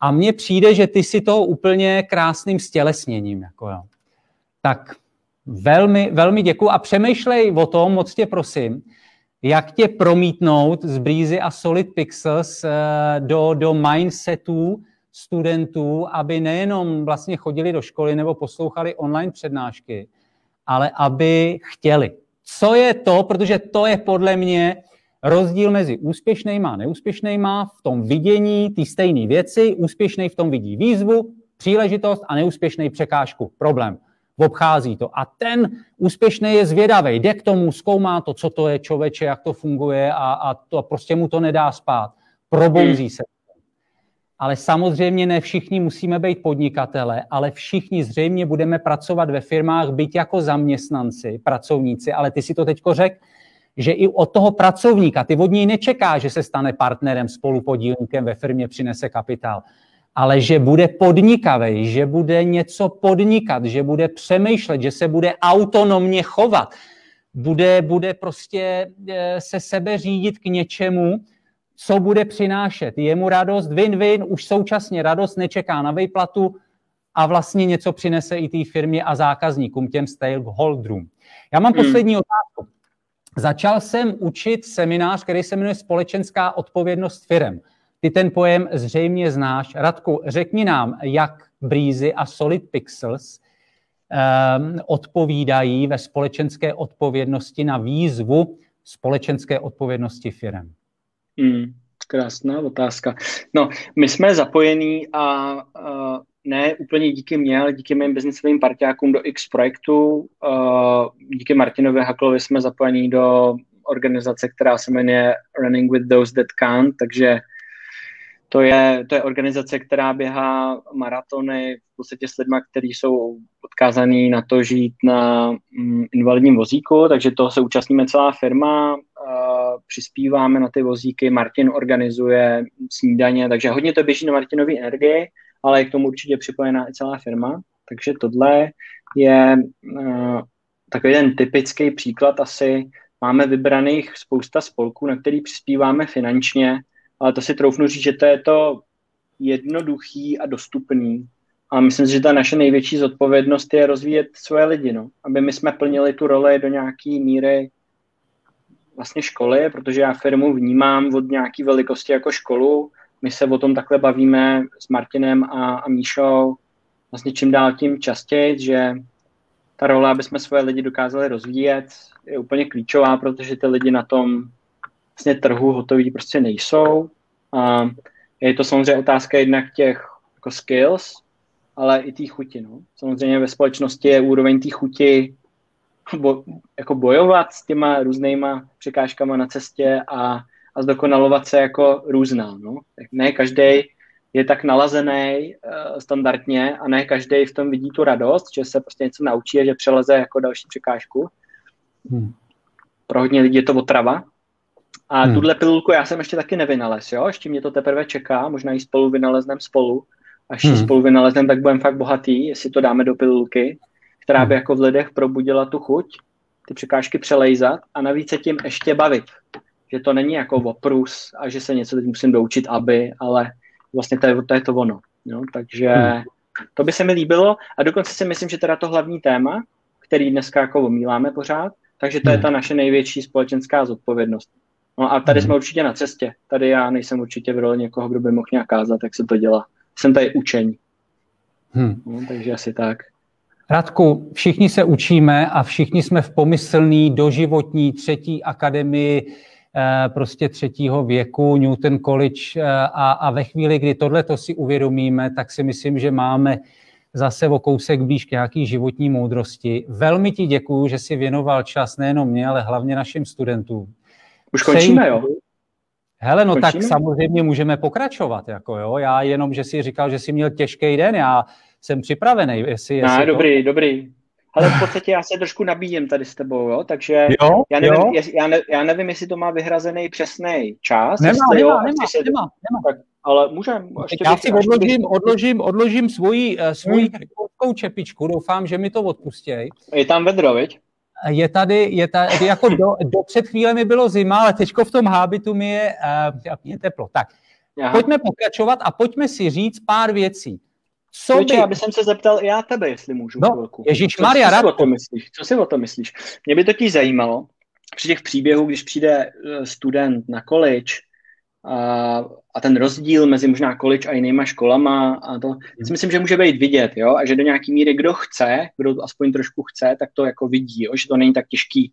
A mně přijde, že ty si to úplně krásným stělesněním, jako jo. Tak velmi, velmi děkuji a přemýšlej o tom, moc tě prosím, jak tě promítnout z Breezy a Solid Pixels uh, do, do mindsetů, studentů, aby nejenom vlastně chodili do školy nebo poslouchali online přednášky, ale aby chtěli. Co je to, protože to je podle mě rozdíl mezi úspěšnýma a neúspěšnýma v tom vidění ty stejné věci. Úspěšný v tom vidí výzvu, příležitost a neúspěšný překážku, problém. Obchází to. A ten úspěšný je zvědavý, jde k tomu, zkoumá to, co to je člověče, jak to funguje a, a to prostě mu to nedá spát. Probouzí se ale samozřejmě ne všichni musíme být podnikatele, ale všichni zřejmě budeme pracovat ve firmách, byť jako zaměstnanci, pracovníci, ale ty si to teďko řekl, že i od toho pracovníka, ty od něj nečeká, že se stane partnerem, spolupodílníkem ve firmě, přinese kapitál, ale že bude podnikavý, že bude něco podnikat, že bude přemýšlet, že se bude autonomně chovat, bude, bude prostě eh, se sebe řídit k něčemu, co bude přinášet. Je mu radost, win-win, už současně radost nečeká na vejplatu a vlastně něco přinese i té firmě a zákazníkům, těm stakeholderům. Já mám hmm. poslední otázku. Začal jsem učit seminář, který se jmenuje Společenská odpovědnost firm. Ty ten pojem zřejmě znáš. Radku, řekni nám, jak Breezy a Solid Pixels um, odpovídají ve společenské odpovědnosti na výzvu společenské odpovědnosti firm. Hmm, krásná otázka. No, my jsme zapojení a, a ne úplně díky mně, ale díky mým biznisovým partiákům do X projektu. A díky Martinovi Haklovi jsme zapojení do organizace, která se jmenuje Running with Those That Can't, takže to je, to je organizace, která běhá maratony v podstatě s lidmi, kteří jsou odkázaní na to žít na mm, invalidním vozíku, takže toho se účastníme celá firma, přispíváme na ty vozíky, Martin organizuje snídaně, takže hodně to běží na Martinové energie, ale je k tomu určitě připojená i celá firma, takže tohle je uh, takový ten typický příklad asi, máme vybraných spousta spolků, na který přispíváme finančně, ale to si troufnu říct, že to je to jednoduchý a dostupný. A myslím si, že ta naše největší zodpovědnost je rozvíjet svoje lidi, no. aby my jsme plnili tu roli do nějaké míry vlastně školy, protože já firmu vnímám od nějaké velikosti jako školu. My se o tom takhle bavíme s Martinem a, a Míšou vlastně čím dál tím častěji, že ta role, aby jsme svoje lidi dokázali rozvíjet, je úplně klíčová, protože ty lidi na tom vlastně trhu hotoví prostě nejsou. A je to samozřejmě otázka jednak těch jako skills, ale i té chuti. No. Samozřejmě ve společnosti je úroveň té chuti bo, jako bojovat s těma různýma překážkama na cestě a, a zdokonalovat se jako různá. No. Ne každý je tak nalazený uh, standardně a ne každý v tom vidí tu radost, že se prostě něco naučí a že přeleze jako další překážku. Hmm. Pro hodně lidí je to otrava. A hmm. tuhle pilulku já jsem ještě taky nevynalez, jo? Ještě mě to teprve čeká, možná ji spolu vynaleznem spolu. Až hmm. ji spolu vynaleznem, tak budeme fakt bohatý, jestli to dáme do pilulky, která hmm. by jako v lidech probudila tu chuť, ty překážky přelejzat a navíc se tím ještě bavit. Že to není jako oprus a že se něco teď musím doučit, aby, ale vlastně to je to, je to ono. Jo? Takže hmm. to by se mi líbilo a dokonce si myslím, že teda to hlavní téma, který dneska jako omíláme pořád, takže to hmm. je ta naše největší společenská zodpovědnost. No a tady hmm. jsme určitě na cestě. Tady já nejsem určitě v roli někoho, kdo by mohl nějak kázat, jak se to dělá. Jsem tady učení. Hmm. No, takže asi tak. Radku, všichni se učíme a všichni jsme v pomyslný doživotní třetí akademii Eh, prostě třetího věku, Newton College eh, a, a ve chvíli, kdy tohle to si uvědomíme, tak si myslím, že máme zase o kousek blíž k nějaký životní moudrosti. Velmi ti děkuju, že si věnoval čas nejenom mě, ale hlavně našim studentům. Už končíme, jo? Hele, no končíme? tak samozřejmě můžeme pokračovat, jako jo. Já jenom, že si říkal, že jsi měl těžký den, já jsem připravený. Jestli, jestli no, dobrý, to... dobrý. Ale v podstatě já se trošku nabíjím tady s tebou, jo? takže jo, já, nevím, jo. Jest, já, ne, já nevím, jestli to má vyhrazený přesný čas. Nemá, jestli, nemá, jo, nemá, se, nemá, nemá. Tak, ale můžem. Ještě já si odložím, odložím, odložím svoji, uh, svoji hmm. čepičku, doufám, že mi to odpustěj. Je tam vedro, viď? Je tady, je tady, jako do, do před chvíle mi bylo zima, ale teďko v tom hábitu mi je, uh, je teplo. Tak, Aha. pojďme pokračovat a pojďme si říct pár věcí. Co Víče, by... já bych se zeptal i já tebe, jestli můžu no. Ježíš Maria, co, co, si o tom myslíš? co si o tom myslíš? Mě by totiž zajímalo, při těch příběhů, když přijde eh, student na college a, a ten rozdíl mezi možná college a jinýma školama a to si myslím, že může být vidět, jo, a že do nějaký míry kdo chce, kdo to aspoň trošku chce, tak to jako vidí, jo, že to není tak těžký,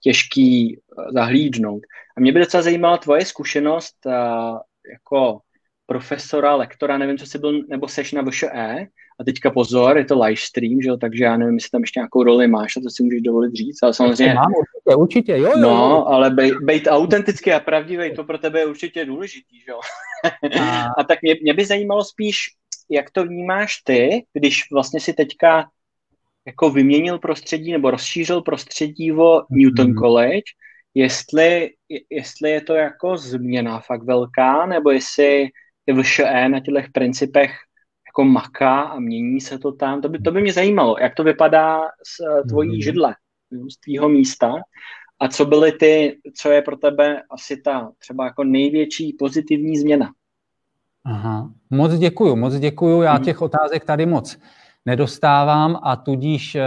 těžký eh, zahlídnout. A mě by docela zajímala tvoje zkušenost a, jako profesora, lektora, nevím, co jsi byl, nebo seš na VŠE, a teďka pozor, je to live stream, že jo, takže já nevím, jestli tam ještě nějakou roli máš a to si můžeš dovolit říct, ale samozřejmě... Mám určitě, určitě, jo, jo. No, ale bej, být autentický a pravdivý, to pro tebe je určitě důležitý, že jo. A, a tak mě, mě by zajímalo spíš, jak to vnímáš ty, když vlastně si teďka jako vyměnil prostředí nebo rozšířil prostředí o Newton mm-hmm. College, jestli, jestli je to jako změna fakt velká, nebo jestli VŠE na těch principech jako maká a mění se to tam. To by, to by mě zajímalo, jak to vypadá z eh, tvojí mm. židle, z tvýho místa a co byly ty, co je pro tebe asi ta třeba jako největší pozitivní změna. Aha, moc děkuju, moc děkuju. Já mm. těch otázek tady moc nedostávám a tudíž eh,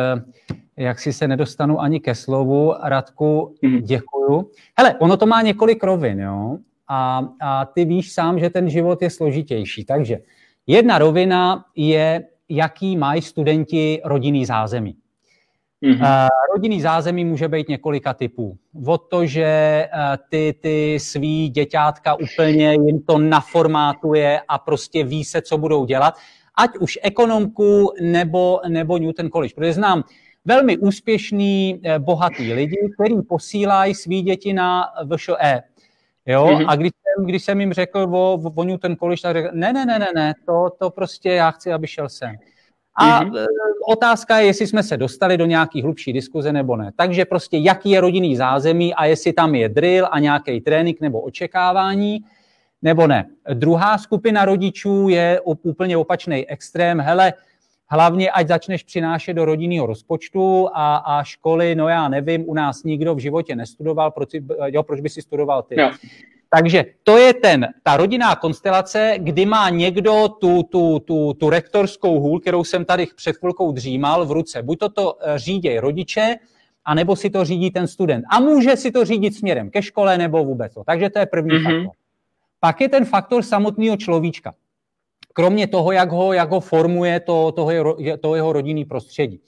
jak si se nedostanu ani ke slovu. Radku, mm. děkuju. Hele, ono to má několik rovin, jo? a, a ty víš sám, že ten život je složitější. Takže jedna rovina je, jaký mají studenti rodinný zázemí. Mm-hmm. Rodinný zázemí může být několika typů. Od to, že uh, ty, ty svý děťátka úplně jim to naformátuje a prostě ví se, co budou dělat, ať už ekonomku nebo, nebo Newton College. Protože znám velmi úspěšný, eh, bohatý lidi, kteří posílají svý děti na VŠE, Jo, mm-hmm. a když jsem, když jsem jim řekl o, o Newton College, tak řekl, ne, ne, ne, ne, ne, to, to prostě já chci, aby šel sem. A mm-hmm. otázka je, jestli jsme se dostali do nějaký hlubší diskuze nebo ne. Takže prostě jaký je rodinný zázemí a jestli tam je drill a nějaký trénink nebo očekávání, nebo ne. Druhá skupina rodičů je úplně opačný extrém. Hele, hlavně ať začneš přinášet do rodinného rozpočtu a, a školy, no já nevím, u nás nikdo v životě nestudoval, proč, jo, proč by si studoval ty? No. Takže to je ten, ta rodinná konstelace, kdy má někdo tu, tu, tu, tu rektorskou hůl, kterou jsem tady před chvilkou dřímal v ruce. Buď to to eh, řídí rodiče, anebo si to řídí ten student. A může si to řídit směrem ke škole nebo vůbec. Takže to je první mm-hmm. faktor. Pak je ten faktor samotného človíčka kromě toho, jak ho, jak ho formuje to, toho, jeho, to jeho rodinný prostředí.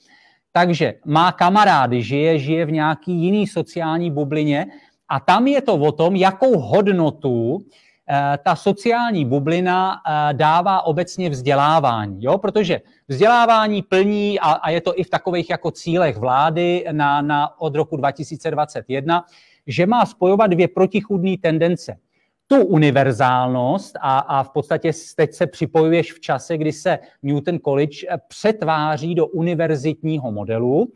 Takže má kamarády, žije, žije v nějaký jiný sociální bublině a tam je to o tom, jakou hodnotu ta sociální bublina dává obecně vzdělávání, jo? protože vzdělávání plní, a, a je to i v takových jako cílech vlády na, na, od roku 2021, že má spojovat dvě protichudné tendence tu univerzálnost a, a v podstatě teď se připojuješ v čase, kdy se Newton College přetváří do univerzitního modelu,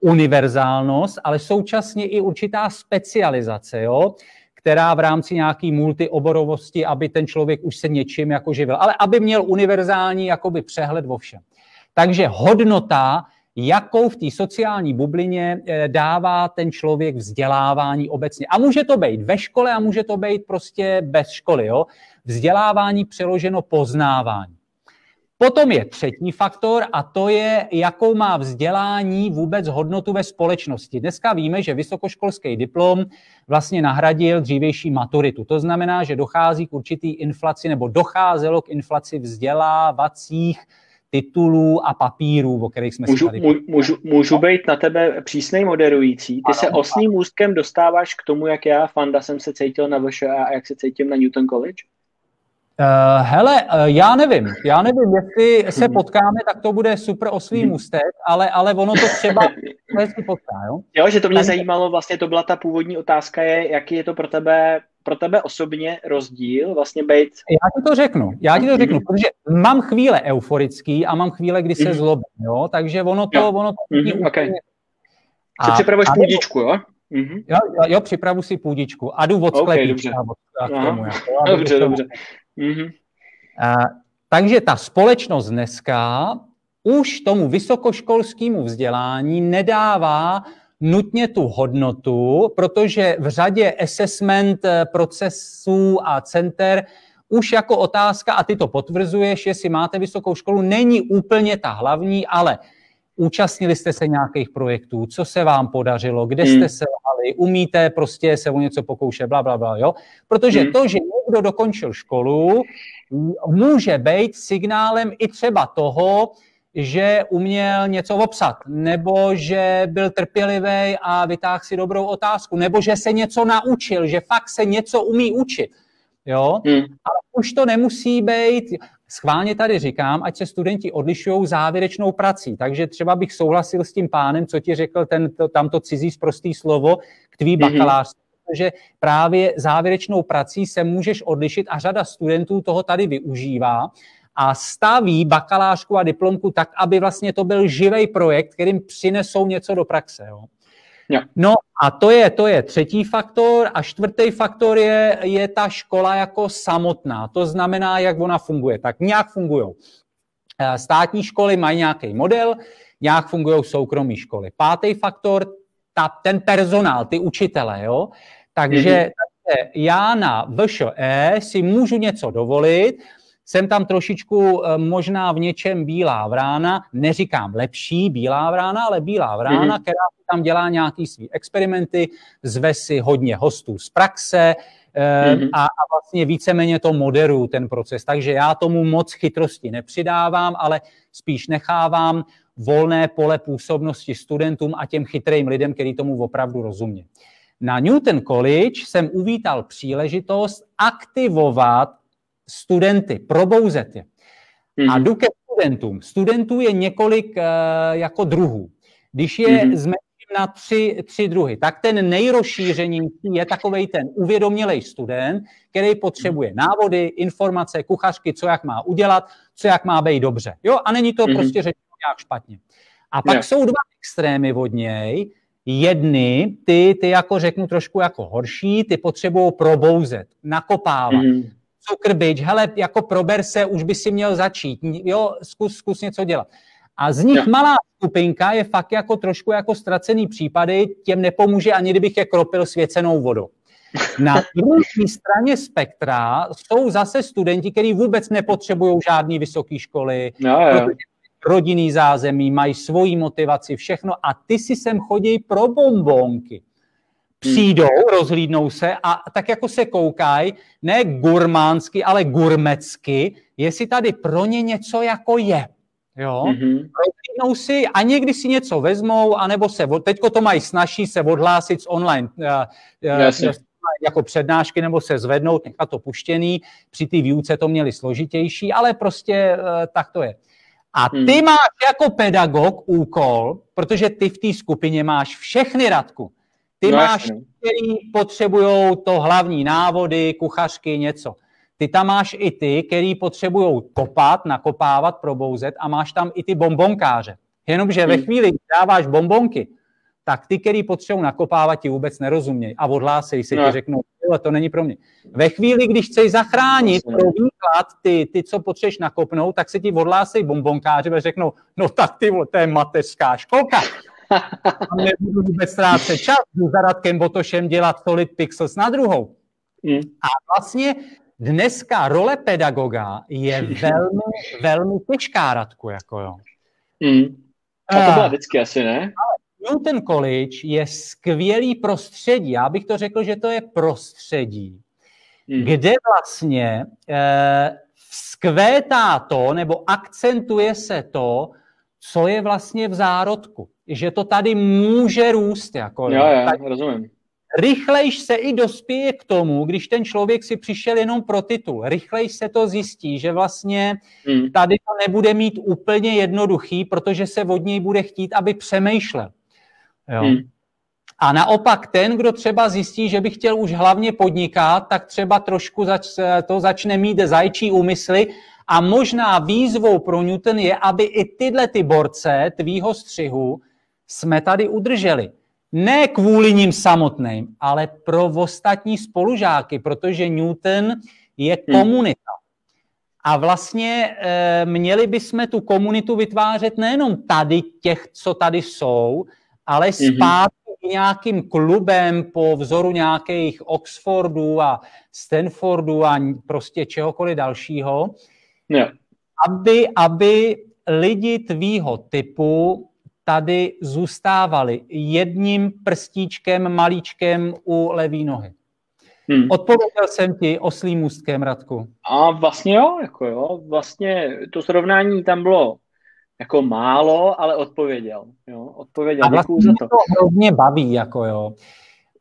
univerzálnost, ale současně i určitá specializace, jo? která v rámci nějaký multioborovosti, aby ten člověk už se něčím jako živil, ale aby měl univerzální jakoby přehled vo všem. Takže hodnota jakou v té sociální bublině eh, dává ten člověk vzdělávání obecně. A může to být ve škole a může to být prostě bez školy. Jo? Vzdělávání přeloženo poznávání. Potom je třetí faktor a to je, jakou má vzdělání vůbec hodnotu ve společnosti. Dneska víme, že vysokoškolský diplom vlastně nahradil dřívější maturitu. To znamená, že dochází k určitý inflaci nebo docházelo k inflaci vzdělávacích titulů a papírů, o kterých jsme můžu, si tady... Můžu, můžu být na tebe přísnej moderující. Ty ano, se osným můstkem dostáváš k tomu, jak já, Fanda, jsem se cítil na VŠA a jak se cítím na Newton College? Uh, hele, uh, já nevím, já nevím, jestli se mhm. potkáme, tak to bude super oslý mhm. můstek, ale, ale ono to třeba hezky potká, jo? Jo, že to mě tak... zajímalo, vlastně to byla ta původní otázka, je, jaký je to pro tebe pro tebe osobně rozdíl vlastně být? Já ti to řeknu, já ti to řeknu, mm-hmm. protože mám chvíle euforický a mám chvíle, kdy se mm-hmm. zlobím, jo, takže ono to, jo. ono to mm-hmm. okay. A, si připravuješ a půdičku, jo? Mm-hmm. Jo, jo, jo, připravu si půdičku a jdu od okay, dobře. K tomu, jako, dobře, dobře. Mm-hmm. A, takže ta společnost dneska už tomu vysokoškolskému vzdělání nedává nutně tu hodnotu, protože v řadě assessment eh, procesů a center už jako otázka, a ty to potvrzuješ, jestli máte vysokou školu, není úplně ta hlavní, ale účastnili jste se nějakých projektů, co se vám podařilo, kde jste hmm. se lhali, umíte prostě se o něco pokoušet, bla, bla, bla, jo? Protože hmm. to, že někdo dokončil školu, může být signálem i třeba toho, že uměl něco obsat, nebo že byl trpělivý a vytáhl si dobrou otázku, nebo že se něco naučil, že fakt se něco umí učit. Jo? Hmm. Ale už to nemusí být, schválně tady říkám, ať se studenti odlišují závěrečnou prací. Takže třeba bych souhlasil s tím pánem, co ti řekl ten, to, tamto cizí zprostý slovo k tvý hmm. bakalářství protože právě závěrečnou prací se můžeš odlišit a řada studentů toho tady využívá a staví bakalářku a diplomku tak, aby vlastně to byl živý projekt, kterým přinesou něco do praxe. Jo. Jo. No a to je, to je třetí faktor a čtvrtý faktor je, je ta škola jako samotná. To znamená, jak ona funguje. Tak nějak fungují. Eh, státní školy mají nějaký model, nějak fungují soukromé školy. Pátý faktor, ta, ten personál, ty učitele. Jo? Takže, mm-hmm. takže já na VŠE si můžu něco dovolit, jsem tam trošičku eh, možná v něčem bílá vrána, neříkám lepší bílá vrána, ale bílá vrána, mm-hmm. která tam dělá nějaký svý experimenty, zve si hodně hostů z praxe mm-hmm. a, a vlastně víceméně to moderuju ten proces. Takže já tomu moc chytrosti nepřidávám, ale spíš nechávám volné pole působnosti studentům a těm chytrým lidem, který tomu opravdu rozumí. Na Newton College jsem uvítal příležitost aktivovat studenty, probouzet je. Mm-hmm. A mhm. jdu ke studentům. Studentů je několik uh, jako druhů. Když je mm-hmm. zmenším na tři, tři druhy, tak ten nejrozšířenější je takový ten uvědomělej student, který potřebuje návody, informace, kuchařky, co jak má udělat, co jak má být dobře. Jo, a není to mm-hmm. prostě řečeno nějak špatně. A pak yeah. jsou dva extrémy od něj. Jedny, ty, ty jako řeknu trošku jako horší, ty potřebují probouzet, nakopávat. Mm-hmm cukr bič, hele, jako prober se, už by si měl začít, jo, zkus, zkus něco dělat. A z nich ja. malá skupinka je fakt jako trošku jako ztracený případy, těm nepomůže ani kdybych je kropil svěcenou vodou. Na druhé straně spektra jsou zase studenti, kteří vůbec nepotřebují žádné vysoké školy, no, rodinný zázemí, mají svoji motivaci, všechno a ty si sem chodí pro bombonky přijdou, rozhlídnou se a tak jako se koukají, ne gurmánsky, ale gurmecky, jestli tady pro ně něco jako je. Jo? Mm-hmm. Rozhlídnou si a někdy si něco vezmou, anebo se, teďko to mají snaží se odhlásit z online uh, uh, jako přednášky nebo se zvednout, nechat to puštěný. Při té výuce to měli složitější, ale prostě eh, tak to je. A ty hmm. máš jako pedagog úkol, protože ty v té skupině máš všechny radku. Ty no, máš, jasný. který potřebují to hlavní návody, kuchařky, něco. Ty tam máš i ty, který potřebují kopat, nakopávat, probouzet a máš tam i ty bombonkáře. Jenomže ve hmm. chvíli, kdy dáváš bombonky, tak ty, který potřebují nakopávat, ti vůbec nerozumějí a odhlásej si, no. ti řeknou, to není pro mě. Ve chvíli, když chceš zachránit pro výklad ty, ty, co potřebuješ nakopnout, tak se ti odhlásej bombonkáři a řeknou, no tak ty, to je mateřská školka. A nebudu vůbec ztrácet čas, za Radkem Botošem dělat solid pixels na druhou. Mm. A vlastně dneska role pedagoga je velmi, velmi těžká, Radku, jako jo. Mm. A to byla vždycky asi, ne? Newton College je skvělý prostředí. Já bych to řekl, že to je prostředí, hmm. kde vlastně eh, vzkvétá to, nebo akcentuje se to, co je vlastně v zárodku. Že to tady může růst. Jako, jo, jo, tak rozumím. Rychlejš se i dospěje k tomu, když ten člověk si přišel jenom pro titul. Rychlejš se to zjistí, že vlastně hmm. tady to nebude mít úplně jednoduchý, protože se od něj bude chtít, aby přemýšlel. Jo. Hmm. A naopak ten, kdo třeba zjistí, že by chtěl už hlavně podnikat, tak třeba trošku zač, to začne mít zajčí úmysly a možná výzvou pro Newton je, aby i tyhle ty borce tvýho střihu jsme tady udrželi. Ne kvůli ním samotným, ale pro ostatní spolužáky, protože Newton je hmm. komunita. A vlastně e, měli bychom tu komunitu vytvářet nejenom tady těch, co tady jsou, ale mhm. zpátky nějakým klubem po vzoru nějakých Oxfordů a Stanfordů a prostě čehokoliv dalšího, yeah. aby, aby lidi tvýho typu tady zůstávali jedním prstíčkem, malíčkem u levý nohy. Hmm. Odpověděl jsem ti oslým můstkem, Radku. A vlastně jo, jako jo, vlastně to srovnání tam bylo jako málo, ale odpověděl. Jo? Odpověděl, a vlastně za to. to hrozně baví, jako jo.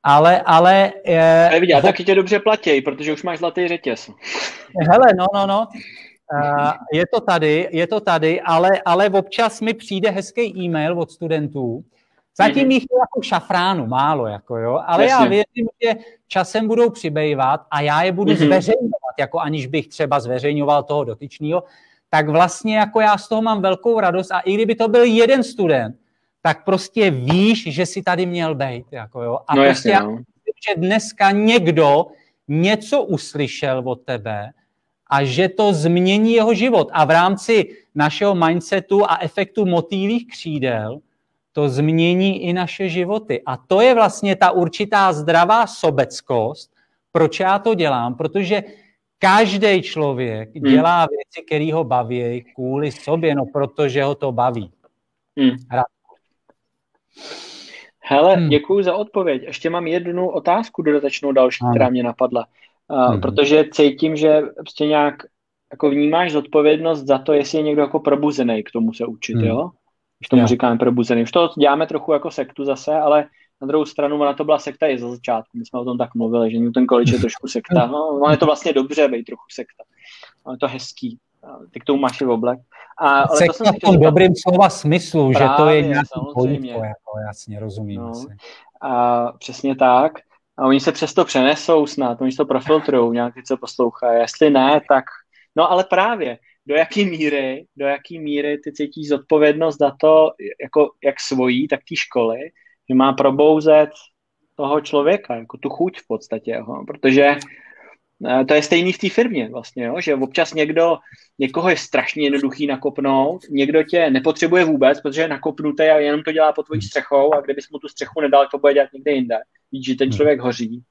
Ale, ale... Je, ale vidě, ho... taky tě dobře platí, protože už máš zlatý řetěz. Hele, no, no, no. Uh, je to tady, je to tady, ale, ale občas mi přijde hezký e-mail od studentů. Zatím mm-hmm. jich je jako šafránu, málo, jako jo, ale Jasně. já věřím, že časem budou přibývat a já je budu mm-hmm. zveřejňovat, jako aniž bych třeba zveřejňoval toho dotyčného, tak vlastně jako já z toho mám velkou radost a i kdyby to byl jeden student, tak prostě víš, že si tady měl být. Jako jo. A no prostě jasně, no. že dneska někdo něco uslyšel od tebe a že to změní jeho život. A v rámci našeho mindsetu a efektu motýlých křídel to změní i naše životy. A to je vlastně ta určitá zdravá sobeckost, proč já to dělám, protože Každý člověk hmm. dělá věci, které ho baví kvůli sobě, no protože ho to baví. Hmm. Hele, hmm. děkuji za odpověď. Ještě mám jednu otázku dodatečnou další, hmm. která mě napadla. Hmm. Protože cítím, že prostě nějak jako vnímáš zodpovědnost za to, jestli je někdo jako probuzený k tomu se učit, hmm. jo? Když tomu yeah. říkáme probuzený. Už to děláme trochu jako sektu zase, ale na druhou stranu, ona to byla sekta i za začátku. My jsme o tom tak mluvili, že Newton College je trošku sekta. No, ono je to vlastně dobře být trochu sekta. Ono je to hezký. Ty k tomu máš i oblek. A, ale sekta to jsem v tom dobrým slova smyslu, Právě, že to je nějaký pojítko, jako jasně, rozumím no. A přesně tak. A oni se přesto přenesou snad, oni to profiltrují, nějak ty, co poslouchají. Jestli ne, tak... No ale právě, do jaký míry, do jaký míry ty cítíš zodpovědnost za to, jako, jak svojí, tak té školy, že má probouzet toho člověka, jako tu chuť v podstatě, jo, protože to je stejný v té firmě vlastně, jo, že občas někdo, někoho je strašně jednoduchý nakopnout, někdo tě nepotřebuje vůbec, protože je nakopnutý a jenom to dělá pod tvojí střechou a kdybys mu tu střechu nedal, to bude dělat někde jinde. Víš, že ten hmm. člověk hoří.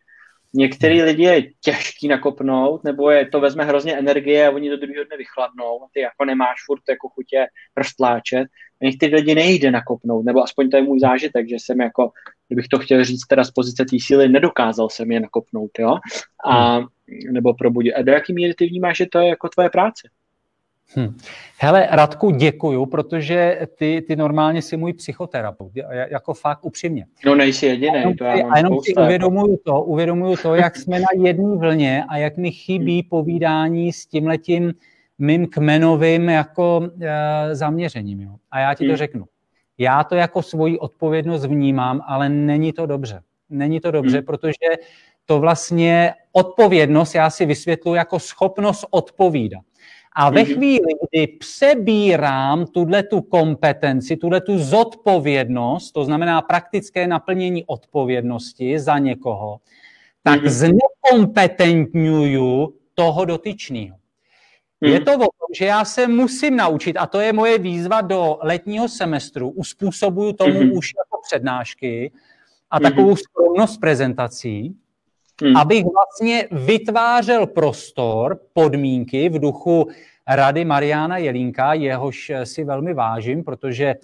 Některý lidi je těžký nakopnout, nebo je, to vezme hrozně energie a oni do druhého dne vychladnou a ty jako nemáš furt jako chutě prstláčet některý lidi nejde nakopnout, nebo aspoň to je můj zážitek, že jsem jako, kdybych to chtěl říct teda z pozice té síly, nedokázal jsem je nakopnout, jo, a, hmm. nebo probudit. A do jaký míry ty vnímáš, že to je jako tvoje práce? Hm. Hele, Radku, děkuju, protože ty, ty normálně jsi můj psychoterapeut, jako fakt upřímně. No nejsi jediný, to já mám A jenom si uvědomuju to, uvědomuju to, jak jsme na jedné vlně a jak mi chybí hm. povídání s tímhletím mým kmenovým jako e, zaměřením. Jo. A já ti to hm. řeknu. Já to jako svoji odpovědnost vnímám, ale není to dobře. Není to dobře, hm. protože to vlastně odpovědnost já si vysvětluji jako schopnost odpovídat. A ve mhm. chvíli, kdy přebírám tuhle tu kompetenci, tuhle tu zodpovědnost, to znamená praktické naplnění odpovědnosti za někoho, tak mm znekompetentňuju toho dotyčného. Mm. Je to o tom, že já se musím naučit, a to je moje výzva do letního semestru, uspůsobuju tomu mm. už jako přednášky a takovou skromnost prezentací, hmm. abych vlastně vytvářel prostor, podmínky v duchu rady Mariana Jelínka, jehož si velmi vážím, protože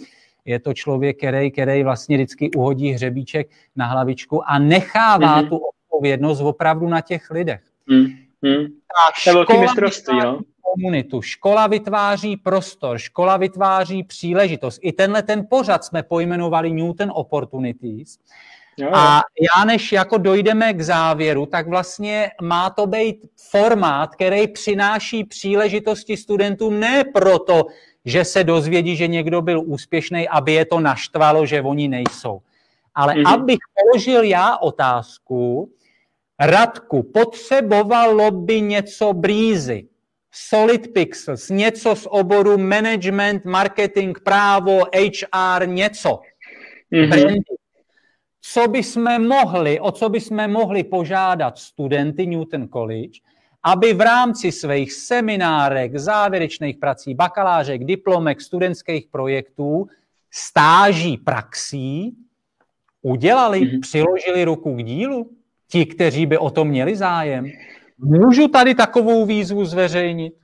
je to člověk, který, který vlastně vždycky uhodí hřebíček na hlavičku a nechává hmm. tu odpovědnost opravdu na těch lidech. Hmm. Hmm. Ta škola mistrovství, jo? komunitu. Škola vytváří prostor, škola vytváří příležitost. I tenhle ten pořad jsme pojmenovali Newton Opportunities. Jo, jo. A já než jako dojdeme k závěru, tak vlastně má to být formát, který přináší příležitosti studentům ne proto, že se dozvědí, že někdo byl úspěšný, aby je to naštvalo, že oni nejsou. Ale mm-hmm. abych položil já otázku, Radku, potřebovalo by něco brýzy, Solid Pixels, něco z oboru management, marketing, právo, HR, něco. Mm-hmm co by jsme mohli, o co by jsme mohli požádat studenty Newton College, aby v rámci svých seminárek, závěrečných prací, bakalářek, diplomek, studentských projektů, stáží praxí, udělali, mm-hmm. přiložili ruku k dílu, ti, kteří by o to měli zájem. Můžu tady takovou výzvu zveřejnit?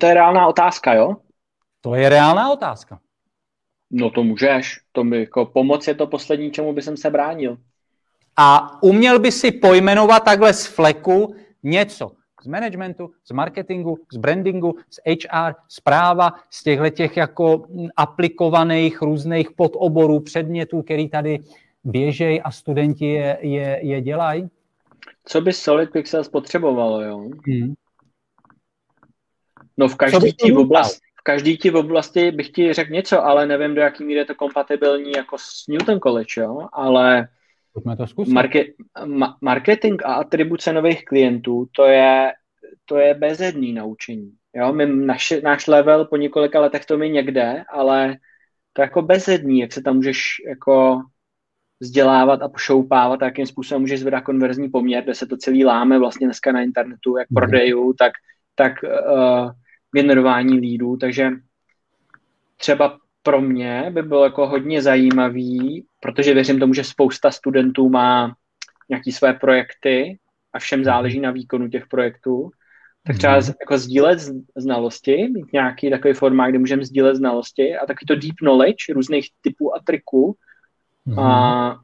To je reálná otázka, jo? To je reálná otázka. No to můžeš, to mi jako pomoc je to poslední, čemu by jsem se bránil. A uměl by si pojmenovat takhle z fleku něco z managementu, z marketingu, z brandingu, z HR, z práva, z těchto těch jako aplikovaných různých podoborů, předmětů, který tady běžejí a studenti je, je, je dělají? Co by Solid Pixels potřebovalo, jo? Hmm. No v každé té oblasti, každý ti v oblasti bych ti řekl něco, ale nevím, do jaký míry je to kompatibilní jako s Newton College, jo? ale to market, ma, marketing a atribuce nových klientů, to je, to je bezedný naučení. Jo? My, naš, náš level po několika letech to mi někde, ale to je jako bezedný, jak se tam můžeš jako vzdělávat a pošoupávat, a jakým způsobem můžeš zvedat konverzní poměr, kde se to celý láme vlastně dneska na internetu, jak mm. prodejů, tak, tak uh, generování lídů, takže třeba pro mě by bylo jako hodně zajímavý, protože věřím tomu, že spousta studentů má nějaké své projekty a všem mhm. záleží na výkonu těch projektů, tak třeba mm. jako sdílet znalosti, mít nějaký takový formát, kde můžeme sdílet znalosti a taky to deep knowledge různých typů a triků mm. a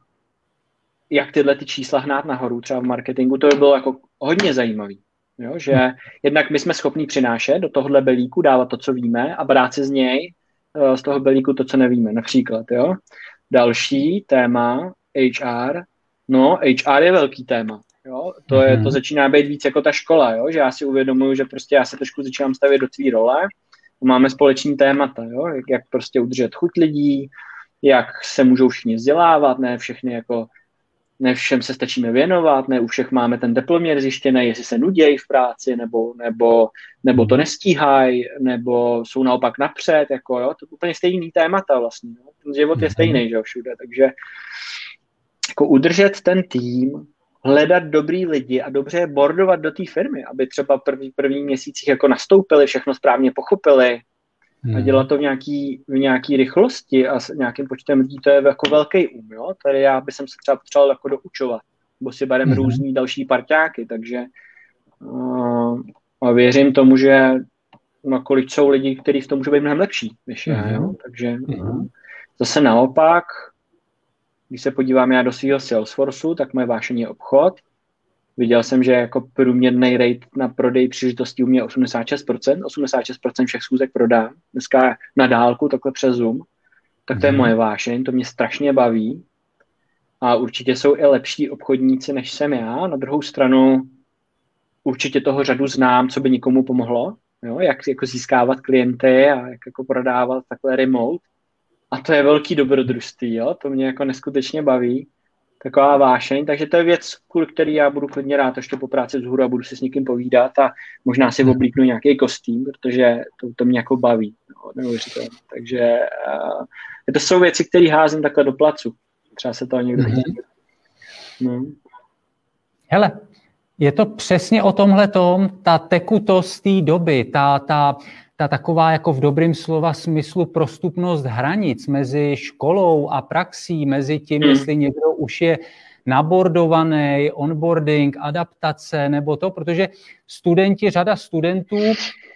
jak tyhle ty čísla hnát nahoru třeba v marketingu, to by bylo jako hodně zajímavý. Jo? Že jednak my jsme schopni přinášet do tohohle belíku, dávat to, co víme a brát si z něj, eh, z toho belíku to, co nevíme. Například, jo. Další téma, HR. No, HR je velký téma. Jo? To, je, to mhm. začíná být víc jako ta škola, jo? že já si uvědomuju, že prostě já se trošku začínám stavět do tvý role. Máme společný témata, jo? Jak, jak prostě udržet chuť lidí, jak se můžou všichni vzdělávat, ne všechny jako ne všem se stačíme věnovat, ne u všech máme ten teploměr zjištěný, jestli se nudějí v práci, nebo, nebo, nebo to nestíhají, nebo jsou naopak napřed, jako jo, to je úplně stejný témata vlastně, jo. ten život je mhm. stejný, že jo, všude, takže jako udržet ten tým, hledat dobrý lidi a dobře je bordovat do té firmy, aby třeba první, první měsících jako nastoupili, všechno správně pochopili, Hmm. A dělat to v nějaký, v nějaký rychlosti a s nějakým počtem lidí, to je jako velký um, jo? Tady já bych se třeba potřeboval jako doučovat, nebo si bereme hmm. různý další parťáky, takže uh, a věřím tomu, že nakolik jsou lidi, kteří v tom můžou být mnohem lepší než já, hmm. jo? takže hmm. zase naopak, když se podívám já do svého Salesforceu, tak moje vášení je obchod, Viděl jsem, že jako průměrný rate na prodej příležitostí u mě 86%, 86% všech schůzek prodám. Dneska na dálku, takhle přes Zoom. Tak to je mhm. moje vášeň, to mě strašně baví. A určitě jsou i lepší obchodníci, než jsem já. Na druhou stranu určitě toho řadu znám, co by nikomu pomohlo. Jo? Jak jako získávat klienty a jak jako prodávat takhle remote. A to je velký dobrodružství, jo? to mě jako neskutečně baví taková vášeň, takže to je věc, kvůli který já budu klidně rád ještě po práci vzhůru a budu si s někým povídat a možná si oblíknu nějaký kostým, protože to, to mě jako baví, no, Takže uh, to jsou věci, které házím takhle do placu. Třeba se to někdo mm-hmm. no. Hele, je to přesně o tomhle tom, ta tekutost té doby, ta, ta, ta taková jako v dobrým slova smyslu prostupnost hranic mezi školou a praxí, mezi tím, hmm. jestli někdo už je nabordovaný, onboarding, adaptace nebo to, protože studenti, řada studentů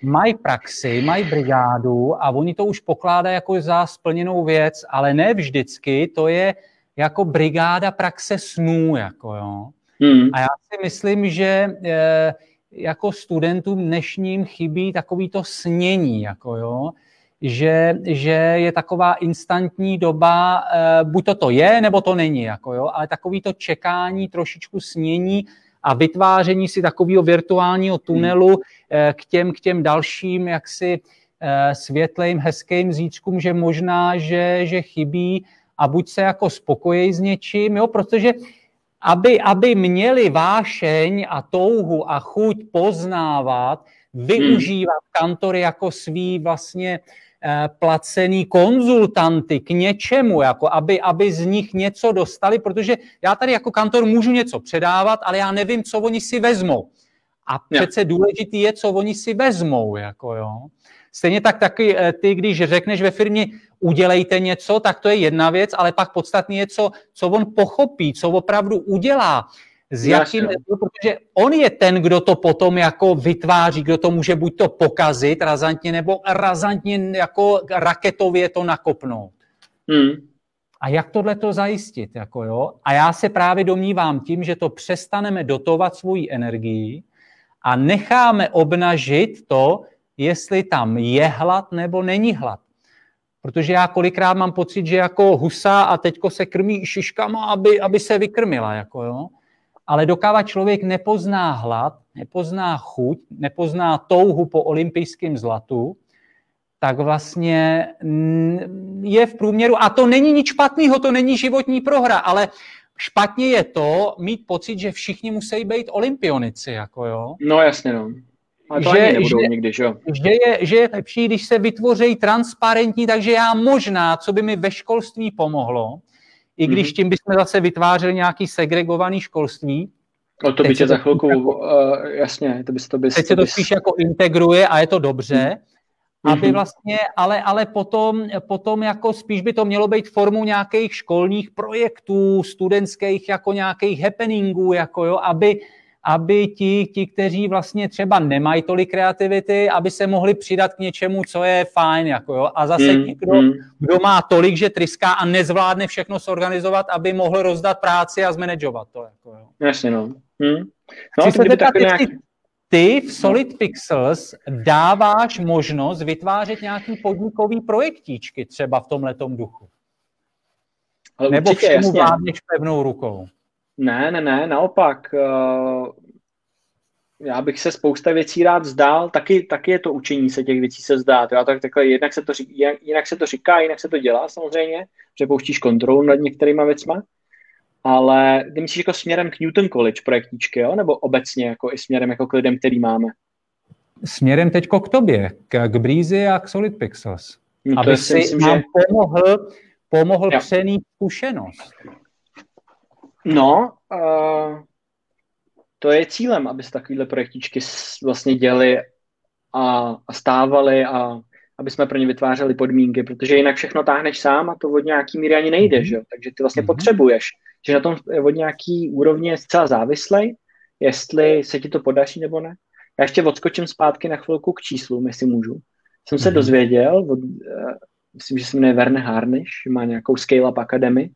mají praxi, mají brigádu a oni to už pokládají jako za splněnou věc, ale ne vždycky, to je jako brigáda praxe snů, jako jo. Hmm. A já si myslím, že eh, jako studentům dnešním chybí takový to snění, jako jo, že, že je taková instantní doba, eh, buď to to je, nebo to není, jako jo, ale takový to čekání, trošičku snění a vytváření si takového virtuálního tunelu eh, k těm, k těm dalším jaksi eh, světlým, hezkým zítřkům, že možná, že, že chybí a buď se jako spokojí s něčím, jo, protože aby, aby měli vášeň a touhu a chuť poznávat, využívat hmm. kantory jako svý vlastně eh, placený konzultanty k něčemu, jako aby, aby z nich něco dostali, protože já tady jako kantor můžu něco předávat, ale já nevím, co oni si vezmou. A přece důležitý je, co oni si vezmou. Jako jo. Stejně tak taky eh, ty, když řekneš ve firmě, udělejte něco, tak to je jedna věc, ale pak podstatný je, co, co on pochopí, co opravdu udělá. S jakým, protože on je ten, kdo to potom jako vytváří, kdo to může buď to pokazit razantně, nebo razantně jako raketově to nakopnout. Hmm. A jak tohle to zajistit? Jako jo? A já se právě domnívám tím, že to přestaneme dotovat svoji energii a necháme obnažit to, jestli tam je hlad nebo není hlad. Protože já kolikrát mám pocit, že jako husa a teďko se krmí šiškama, aby, aby se vykrmila. Jako jo. Ale dokáva člověk nepozná hlad, nepozná chuť, nepozná touhu po olympijském zlatu, tak vlastně je v průměru, a to není nic špatného, to není životní prohra, ale špatně je to mít pocit, že všichni musí být olympionici. Jako jo. No jasně, no. Ale to že, ani nebudou že, nikdy, že Že je, že je lepší, když se vytvoří transparentní, takže já možná, co by mi ve školství pomohlo, i když mm-hmm. tím bychom zase vytvářeli nějaký segregovaný školství. O to by tě za chvilku, jako, uh, jasně, to by to bys, Teď se to spíš jako integruje a je to dobře, mm-hmm. aby vlastně, ale, ale potom, potom jako spíš by to mělo být formou nějakých školních projektů, studentských jako nějakých happeningů, jako jo, aby, aby ti, ti, kteří vlastně třeba nemají tolik kreativity, aby se mohli přidat k něčemu, co je fajn. Jako jo. A zase mm, někdo, mm. kdo má tolik, že tryská a nezvládne všechno zorganizovat, aby mohl rozdat práci a zmanagovat to. Jako jo. Jasně, no. Mm. no Chci se zeptat, nějak... ty v Solid. Pixels dáváš možnost vytvářet nějaký podnikový projektíčky třeba v tomhletom duchu? Ale Nebo určitě, všemu vládneš pevnou rukou? Ne, ne, ne, naopak. Uh, já bych se spousta věcí rád vzdál, taky, taky je to učení se těch věcí se zdát. Já tak takhle, jednak se to, říká, jinak se to říká, jinak se to dělá samozřejmě, že pouštíš kontrolu nad některýma věcma, ale ty myslíš jako směrem k Newton College projektíčky, jo? nebo obecně jako i směrem jako k lidem, který máme? Směrem teďko k tobě, k, k Breezy a k Solid Pixels. No, aby si myslím, nám že... pomohl, pomohl přenít zkušenost. No, uh, to je cílem, aby se takovéhle projektičky vlastně děly a, a stávaly a aby jsme pro ně vytvářeli podmínky, protože jinak všechno táhneš sám a to od nějaký míry ani nejde, mm-hmm. že? takže ty vlastně mm-hmm. potřebuješ, že na tom od nějaký úrovně je zcela závislej, jestli se ti to podaří nebo ne. Já ještě odskočím zpátky na chvilku k číslům, jestli můžu. Jsem mm-hmm. se mhm. dozvěděl, od, uh, myslím, že se jmenuje Verne Harnish, má nějakou Scale Up Academy,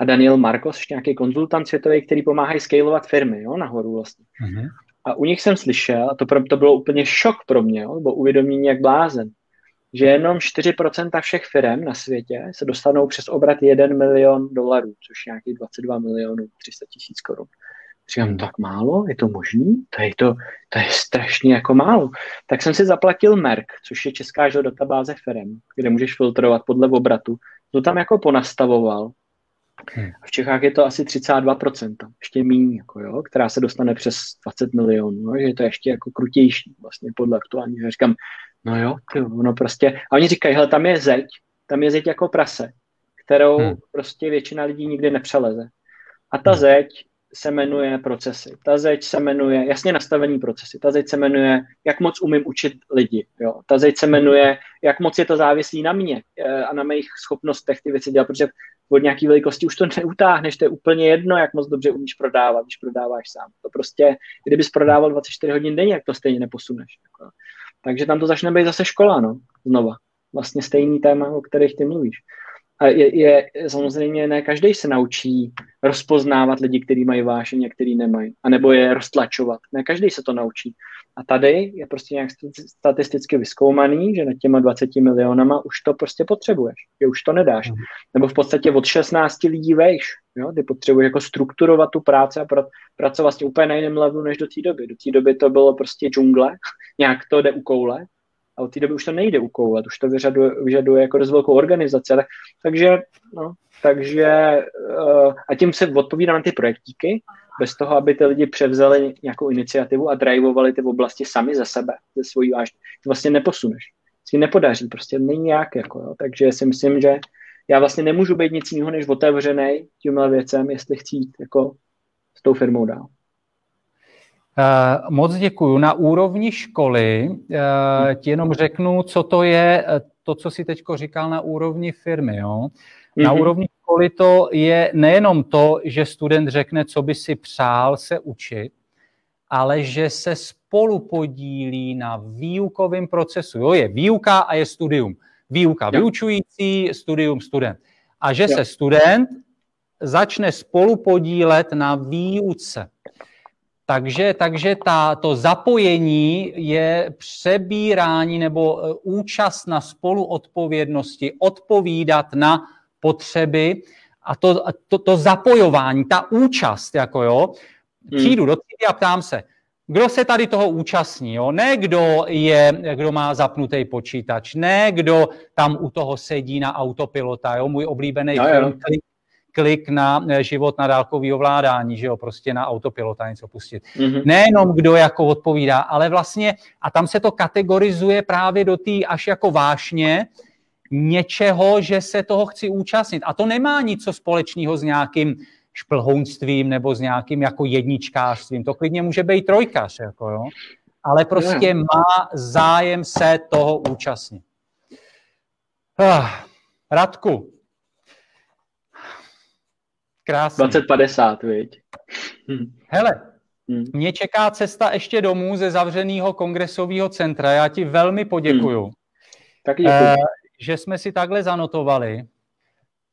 a Daniel Marcos, nějaký konzultant světový, který pomáhají scalovat firmy, jo, nahoru vlastně. Mm-hmm. A u nich jsem slyšel, a to, pro, to bylo úplně šok pro mě, jo, nebo uvědomění jak blázen, že jenom 4% všech firm na světě se dostanou přes obrat 1 milion dolarů, což je nějakých 22 milionů 300 tisíc korun. Říkám, tak málo? Je to možný? To je, to, to je strašně jako málo. Tak jsem si zaplatil Merck, což je česká databáze firm, kde můžeš filtrovat podle obratu. To tam jako ponastavoval. Hmm. V Čechách je to asi 32%, ještě méně, jako jo, která se dostane přes 20 milionů, no, že je to ještě jako krutější vlastně podle aktuálního. Říkám, no jo, ty, no prostě, a oni říkají, hele, tam je zeď, tam je zeď jako prase, kterou hmm. prostě většina lidí nikdy nepřeleze. A ta hmm. zeď se jmenuje procesy. Ta zeď se jmenuje, jasně nastavení procesy. Ta zeď se jmenuje, jak moc umím učit lidi. Jo. Ta zeď se jmenuje, jak moc je to závislý na mě eh, a na mých schopnostech ty věci dělat, protože od nějaké velikosti už to neutáhneš, to je úplně jedno, jak moc dobře umíš prodávat, když prodáváš sám. To prostě, kdybys prodával 24 hodin denně, jak to stejně neposuneš. Jako. Takže tam to začne být zase škola, no, znova. Vlastně stejný téma, o kterých ty mluvíš. A je, je, samozřejmě ne každý se naučí rozpoznávat lidi, kteří mají vášeň a který nemají, anebo je roztlačovat. Ne každý se to naučí. A tady je prostě nějak statisticky vyskoumaný, že na těma 20 milionama už to prostě potřebuješ, že už to nedáš. Mm. Nebo v podstatě od 16 lidí vejš, jo? ty potřebuješ jako strukturovat tu práci a pr- pracovat vlastně úplně na jiném levelu než do té doby. Do té doby to bylo prostě džungle, nějak to jde u koule, a od té doby už to nejde ukoulet, už to vyžaduje, vyžaduje jako dost velkou organizaci. Tak, takže, no, takže uh, a tím se odpovídá na ty projektíky, bez toho, aby ty lidi převzali nějakou iniciativu a drivovali ty oblasti sami za sebe, ze svojí vážně. To vlastně neposuneš. Si nepodaří, prostě není nějak. Jako, jo. Takže si myslím, že já vlastně nemůžu být nic jiného než otevřený tímhle věcem, jestli chci jít jako s tou firmou dál. Eh, moc děkuju. Na úrovni školy eh, ti jenom řeknu, co to je, eh, to, co si teď říkal na úrovni firmy. Jo? Na mm-hmm. úrovni školy to je nejenom to, že student řekne, co by si přál se učit, ale že se spolu podílí na výukovém procesu. Jo, je výuka a je studium. Výuka jo. vyučující, studium student. A že jo. se student začne spolu podílet na výuce. Takže, takže ta, to zapojení je přebírání nebo e, účast na spoluodpovědnosti, odpovídat na potřeby a to, to, to zapojování, ta účast, jako jo, hmm. přijdu do třídy a ptám se, kdo se tady toho účastní, jo? ne kdo, je, kdo má zapnutý počítač, ne kdo tam u toho sedí na autopilota, jo? můj oblíbený no, film, klik na eh, život na dálkový ovládání, že jo, prostě na autopilota něco pustit. Mm-hmm. Nejenom kdo jako odpovídá, ale vlastně, a tam se to kategorizuje právě do té až jako vášně, něčeho, že se toho chci účastnit. A to nemá nic společného s nějakým šplhounstvím nebo s nějakým jako jedničkářstvím. To klidně může být trojkař, jako jo. Ale prostě má zájem se toho účastnit. Ah, Radku, Krásně. 2050, viď? Hele, hmm. mě čeká cesta ještě domů ze zavřeného kongresového centra. Já ti velmi poděkuju. Hmm. Tak děkuji. Eh, že jsme si takhle zanotovali.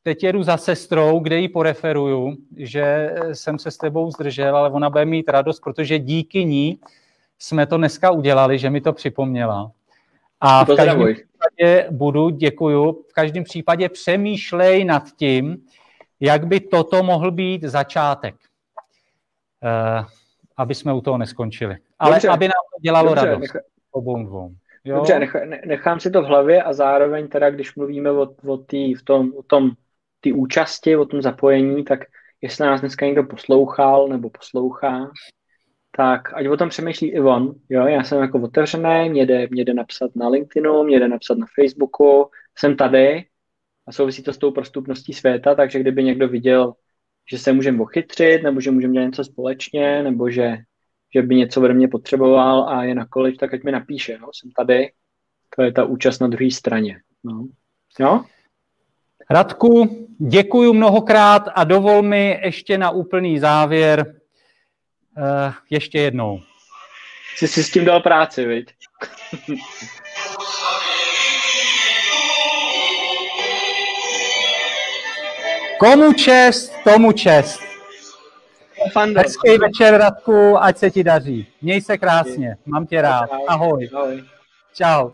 Teď jedu za sestrou, kde ji poreferuju, že jsem se s tebou zdržel, ale ona bude mít radost, protože díky ní jsme to dneska udělali, že mi to připomněla. A v každém případě budu, děkuju, v každém případě přemýšlej nad tím, jak by toto mohl být začátek, uh, aby jsme u toho neskončili. Ale Dobře. aby nám to dělalo Dobře, radost. Nech... Obou dvou. Jo? Dobře, nech, nechám si to v hlavě a zároveň teda, když mluvíme o, o, tý, v tom, o tom ty účasti, o tom zapojení, tak jestli nás dneska někdo poslouchal nebo poslouchá, tak ať o tom přemýšlí i on. Jo? Já jsem jako otevřený, mě jde, mě jde napsat na LinkedInu, mě jde napsat na Facebooku, jsem tady a souvisí to s tou prostupností světa, takže kdyby někdo viděl, že se můžeme ochytřit, nebo že můžeme dělat něco společně, nebo že, že by něco ode mě potřeboval a je na količ, tak ať mi napíše, no, jsem tady, to je ta účast na druhé straně. No. Jo? Radku, děkuji mnohokrát a dovol mi ještě na úplný závěr uh, ještě jednou. Jsi si s tím dal práci, viď? Komu čest, tomu čest. Fando. Hezký večer, Radku, ať se ti daří. Měj se krásně, mám tě rád. Ahoj. Ahoj. Čau.